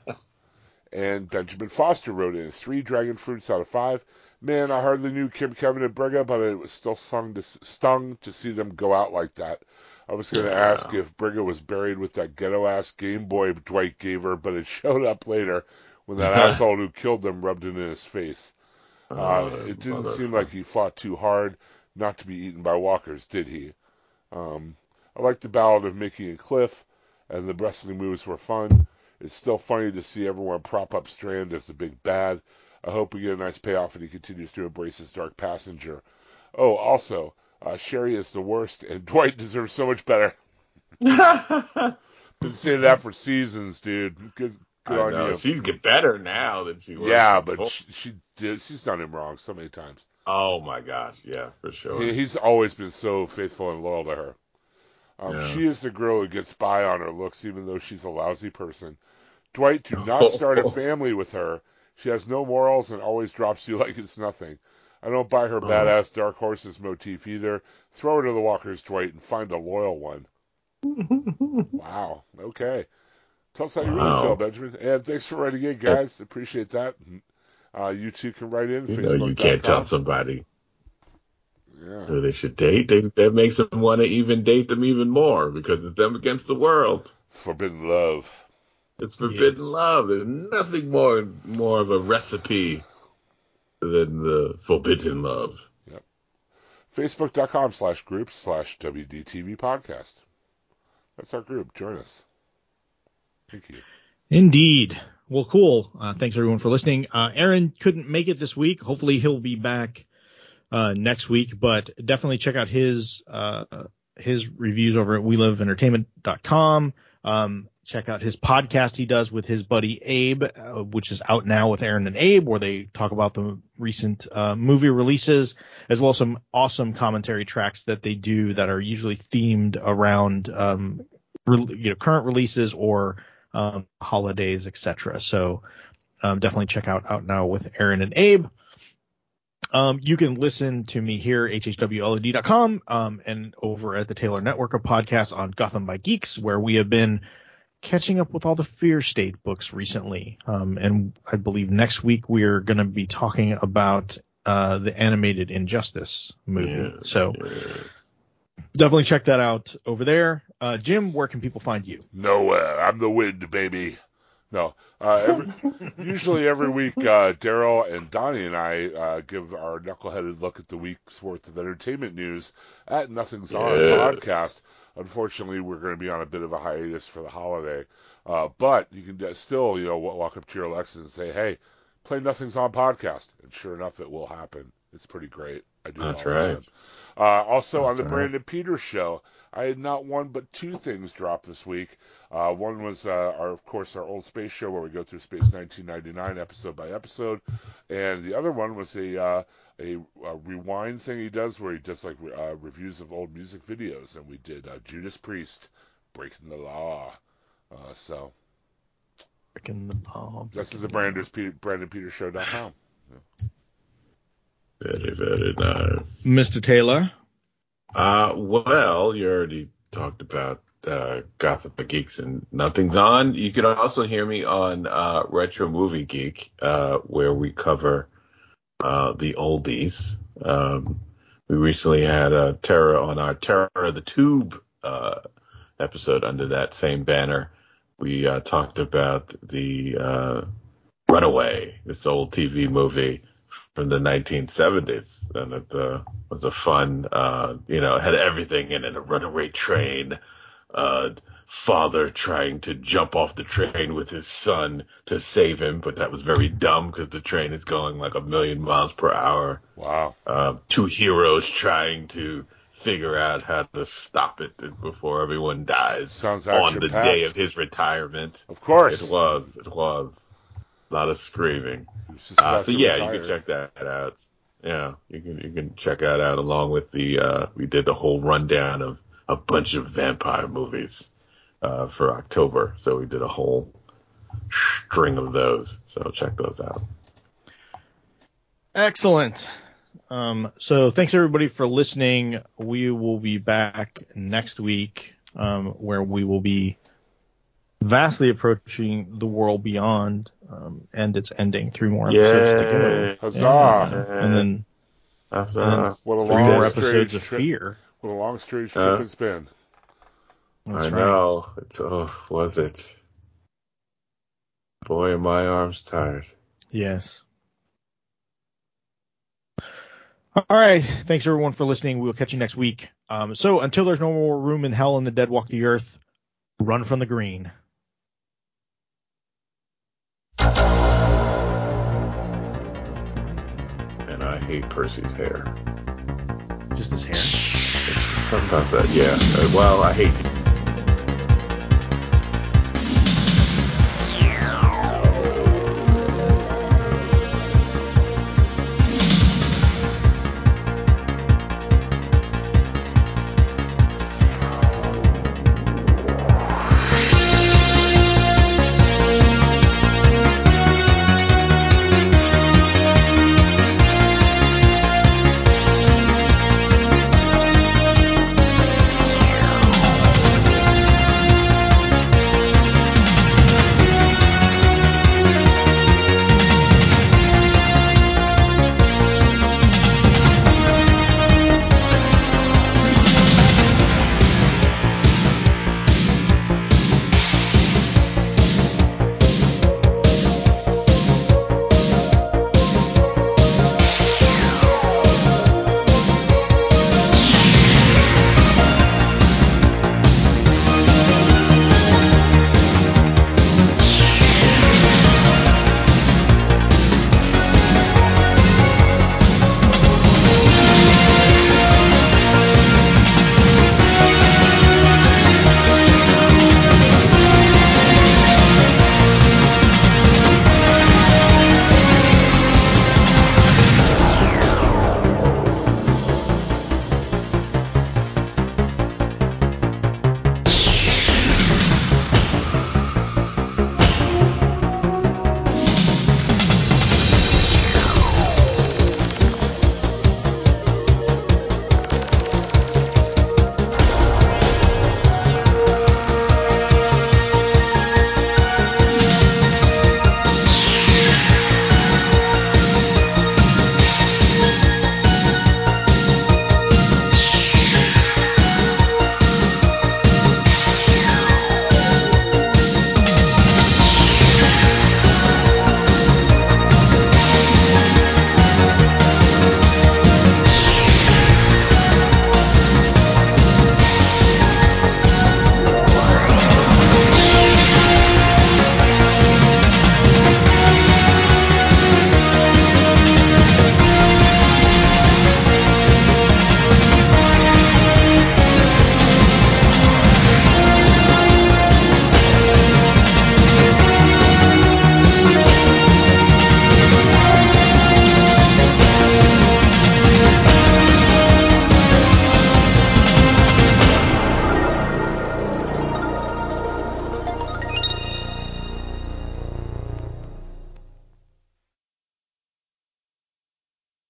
Speaker 3: And Benjamin Foster wrote in three dragon fruits out of five. Man, I hardly knew Kim, Kevin, and Briga, but it was still stung to, stung to see them go out like that. I was going to
Speaker 4: Yeah.
Speaker 3: ask if Briga was buried with that ghetto ass Game Boy Dwight gave her, but it showed up later when that asshole who killed them rubbed it in his face. Uh, it didn't
Speaker 4: mother-
Speaker 3: seem like he fought too hard not to be eaten by walkers, did he? Um, I liked the Ballad of Mickey and Cliff, and the wrestling moves were fun. It's still funny to see everyone prop up Strand as the big bad. I hope we get a nice payoff and he continues to embrace his dark passenger. Oh, also, uh, Sherry is the worst, and Dwight deserves so much better. Been saying that for seasons, dude. Good, good
Speaker 4: I know. She's get better now than she was.
Speaker 3: yeah,
Speaker 4: before.
Speaker 3: but she, she did. She's done him wrong so many times.
Speaker 4: oh my gosh, yeah, for sure.
Speaker 3: He, he's always been so faithful and loyal to her. Um,
Speaker 4: Yeah.
Speaker 3: She is the girl who gets by on her looks, even though she's a lousy person. Dwight, do not start a family with her. She has no morals and always drops you like it's nothing. I don't buy her badass dark horses motif either. Throw her to the walkers, Dwight, and find a loyal one. wow. Okay. Tell us how you really
Speaker 4: Wow.
Speaker 3: feel, Benjamin. And thanks for writing in, guys. Appreciate that. Uh, you two can write in.
Speaker 4: you know, you can't
Speaker 3: Facebook.com.
Speaker 4: tell somebody
Speaker 3: Yeah.
Speaker 4: who they should date. They, that makes them want to even date them even more because it's them against the world.
Speaker 3: Forbidden love.
Speaker 4: It's forbidden
Speaker 2: Yes.
Speaker 4: love. There's nothing more more of a recipe than the forbidden love. Yep.
Speaker 3: Facebook.com slash groups slash WDTV podcast. That's our group. Join us. Thank you.
Speaker 2: Indeed. Well, cool. Uh, thanks everyone for listening. Uh, Aaron couldn't make it this week. Hopefully he'll be back uh, next week, but definitely check out his uh, his reviews over at WeLoveEntertainment.com. Um, check out his podcast he does with his buddy Abe, uh, which is out now with Aaron and Abe, where they talk about the recent uh, movie releases, as well as some awesome commentary tracks that they do that are usually themed around um, re- you know current releases or um, holidays, etc. So um, definitely check out Out Now with Aaron and Abe. Um, you can listen to me here, hhwled.com, um, and over at the Taylor Network of podcasts on Gotham by Geeks, where we have been catching up with all the Fear State books recently. Um, and I believe next week we're going to be talking about uh, the animated Injustice movie.
Speaker 4: Yeah,
Speaker 2: so
Speaker 4: yeah.
Speaker 2: Definitely check that out over there. Uh, Jim, where can people find you?
Speaker 3: Nowhere. I'm the wind, baby. No. Uh, every, usually every week, uh, Daryl and Donnie and I uh, give our knuckleheaded look at the week's worth of entertainment news at Nothing's On
Speaker 4: Yeah.
Speaker 3: podcast. Unfortunately, we're going to be on a bit of a hiatus for the holiday. Uh, but you can still, you know, walk up to your Alexa and say, hey, play Nothing's On podcast. And sure enough, it will happen. It's pretty great. I do
Speaker 4: That's
Speaker 3: all the time.
Speaker 4: right.
Speaker 3: Uh, also on the
Speaker 4: right.
Speaker 3: Brandon Peters show, I had not one but two things drop this week. Uh, one was, uh, our, of course, our old space show where we go through Space 1999 episode by episode, and the other one was a uh, a, a rewind thing he does where he does like uh, reviews of old music videos, and we did uh, Judas Priest, Breaking the Law. Uh, so
Speaker 2: Freaking the ball.
Speaker 3: this is the branders Brandon's Pe- BrandonPetersShow.com.
Speaker 4: Very, very nice.
Speaker 2: Mr. Taylor.
Speaker 4: Uh, well, you already talked about uh, Gotham by Geeks and Nothing's On. You can also hear me on uh, Retro Movie Geek, uh, where we cover uh, the oldies. Um, we recently had uh, Terror on our Terror of the Tube uh, episode under that same banner. We uh, talked about the uh, Runaway, this old TV movie from the 1970s, and it uh, was a fun, uh, you know, had everything in it: a runaway train, uh, father trying to jump off the train with his son to save him, but that was very dumb because the train is going like a million miles per hour.
Speaker 3: Wow.
Speaker 4: Uh, two heroes trying to figure out how to stop it before everyone dies
Speaker 3: Sounds
Speaker 4: on the day of his retirement.
Speaker 3: Of course.
Speaker 4: It was, it was. A lot of screaming.
Speaker 3: He was just
Speaker 4: Uh, so yeah,
Speaker 3: retire.
Speaker 4: you can check that out. Yeah, you can you can check that out along with the uh, we did the whole rundown of a bunch of vampire movies uh, for October. So we did a whole string of those. So check those out.
Speaker 2: Excellent. Um, so thanks everybody for listening. We will be back next week, um, where we will be vastly approaching the world beyond, um, and its ending. Three more episodes to go.
Speaker 3: Huzzah.
Speaker 2: Yeah. And then,
Speaker 4: That's,
Speaker 2: and
Speaker 4: uh,
Speaker 2: then
Speaker 3: What a
Speaker 2: three
Speaker 3: long,
Speaker 2: more
Speaker 3: strange
Speaker 2: episodes of
Speaker 3: trip.
Speaker 2: fear.
Speaker 3: What a long, strange
Speaker 4: Uh,
Speaker 3: trip it's been.
Speaker 2: That's
Speaker 4: I
Speaker 2: right.
Speaker 4: know. It's oh, was it? Boy, are my arms tired.
Speaker 2: Yes. All right. Thanks everyone for listening. We'll catch you next week. Um, so until there's no more room in hell and the dead walk the earth, run from the green.
Speaker 4: Hate Percy's hair.
Speaker 2: Just his hair.
Speaker 4: It's sometimes that, yeah. Uh, well, I hate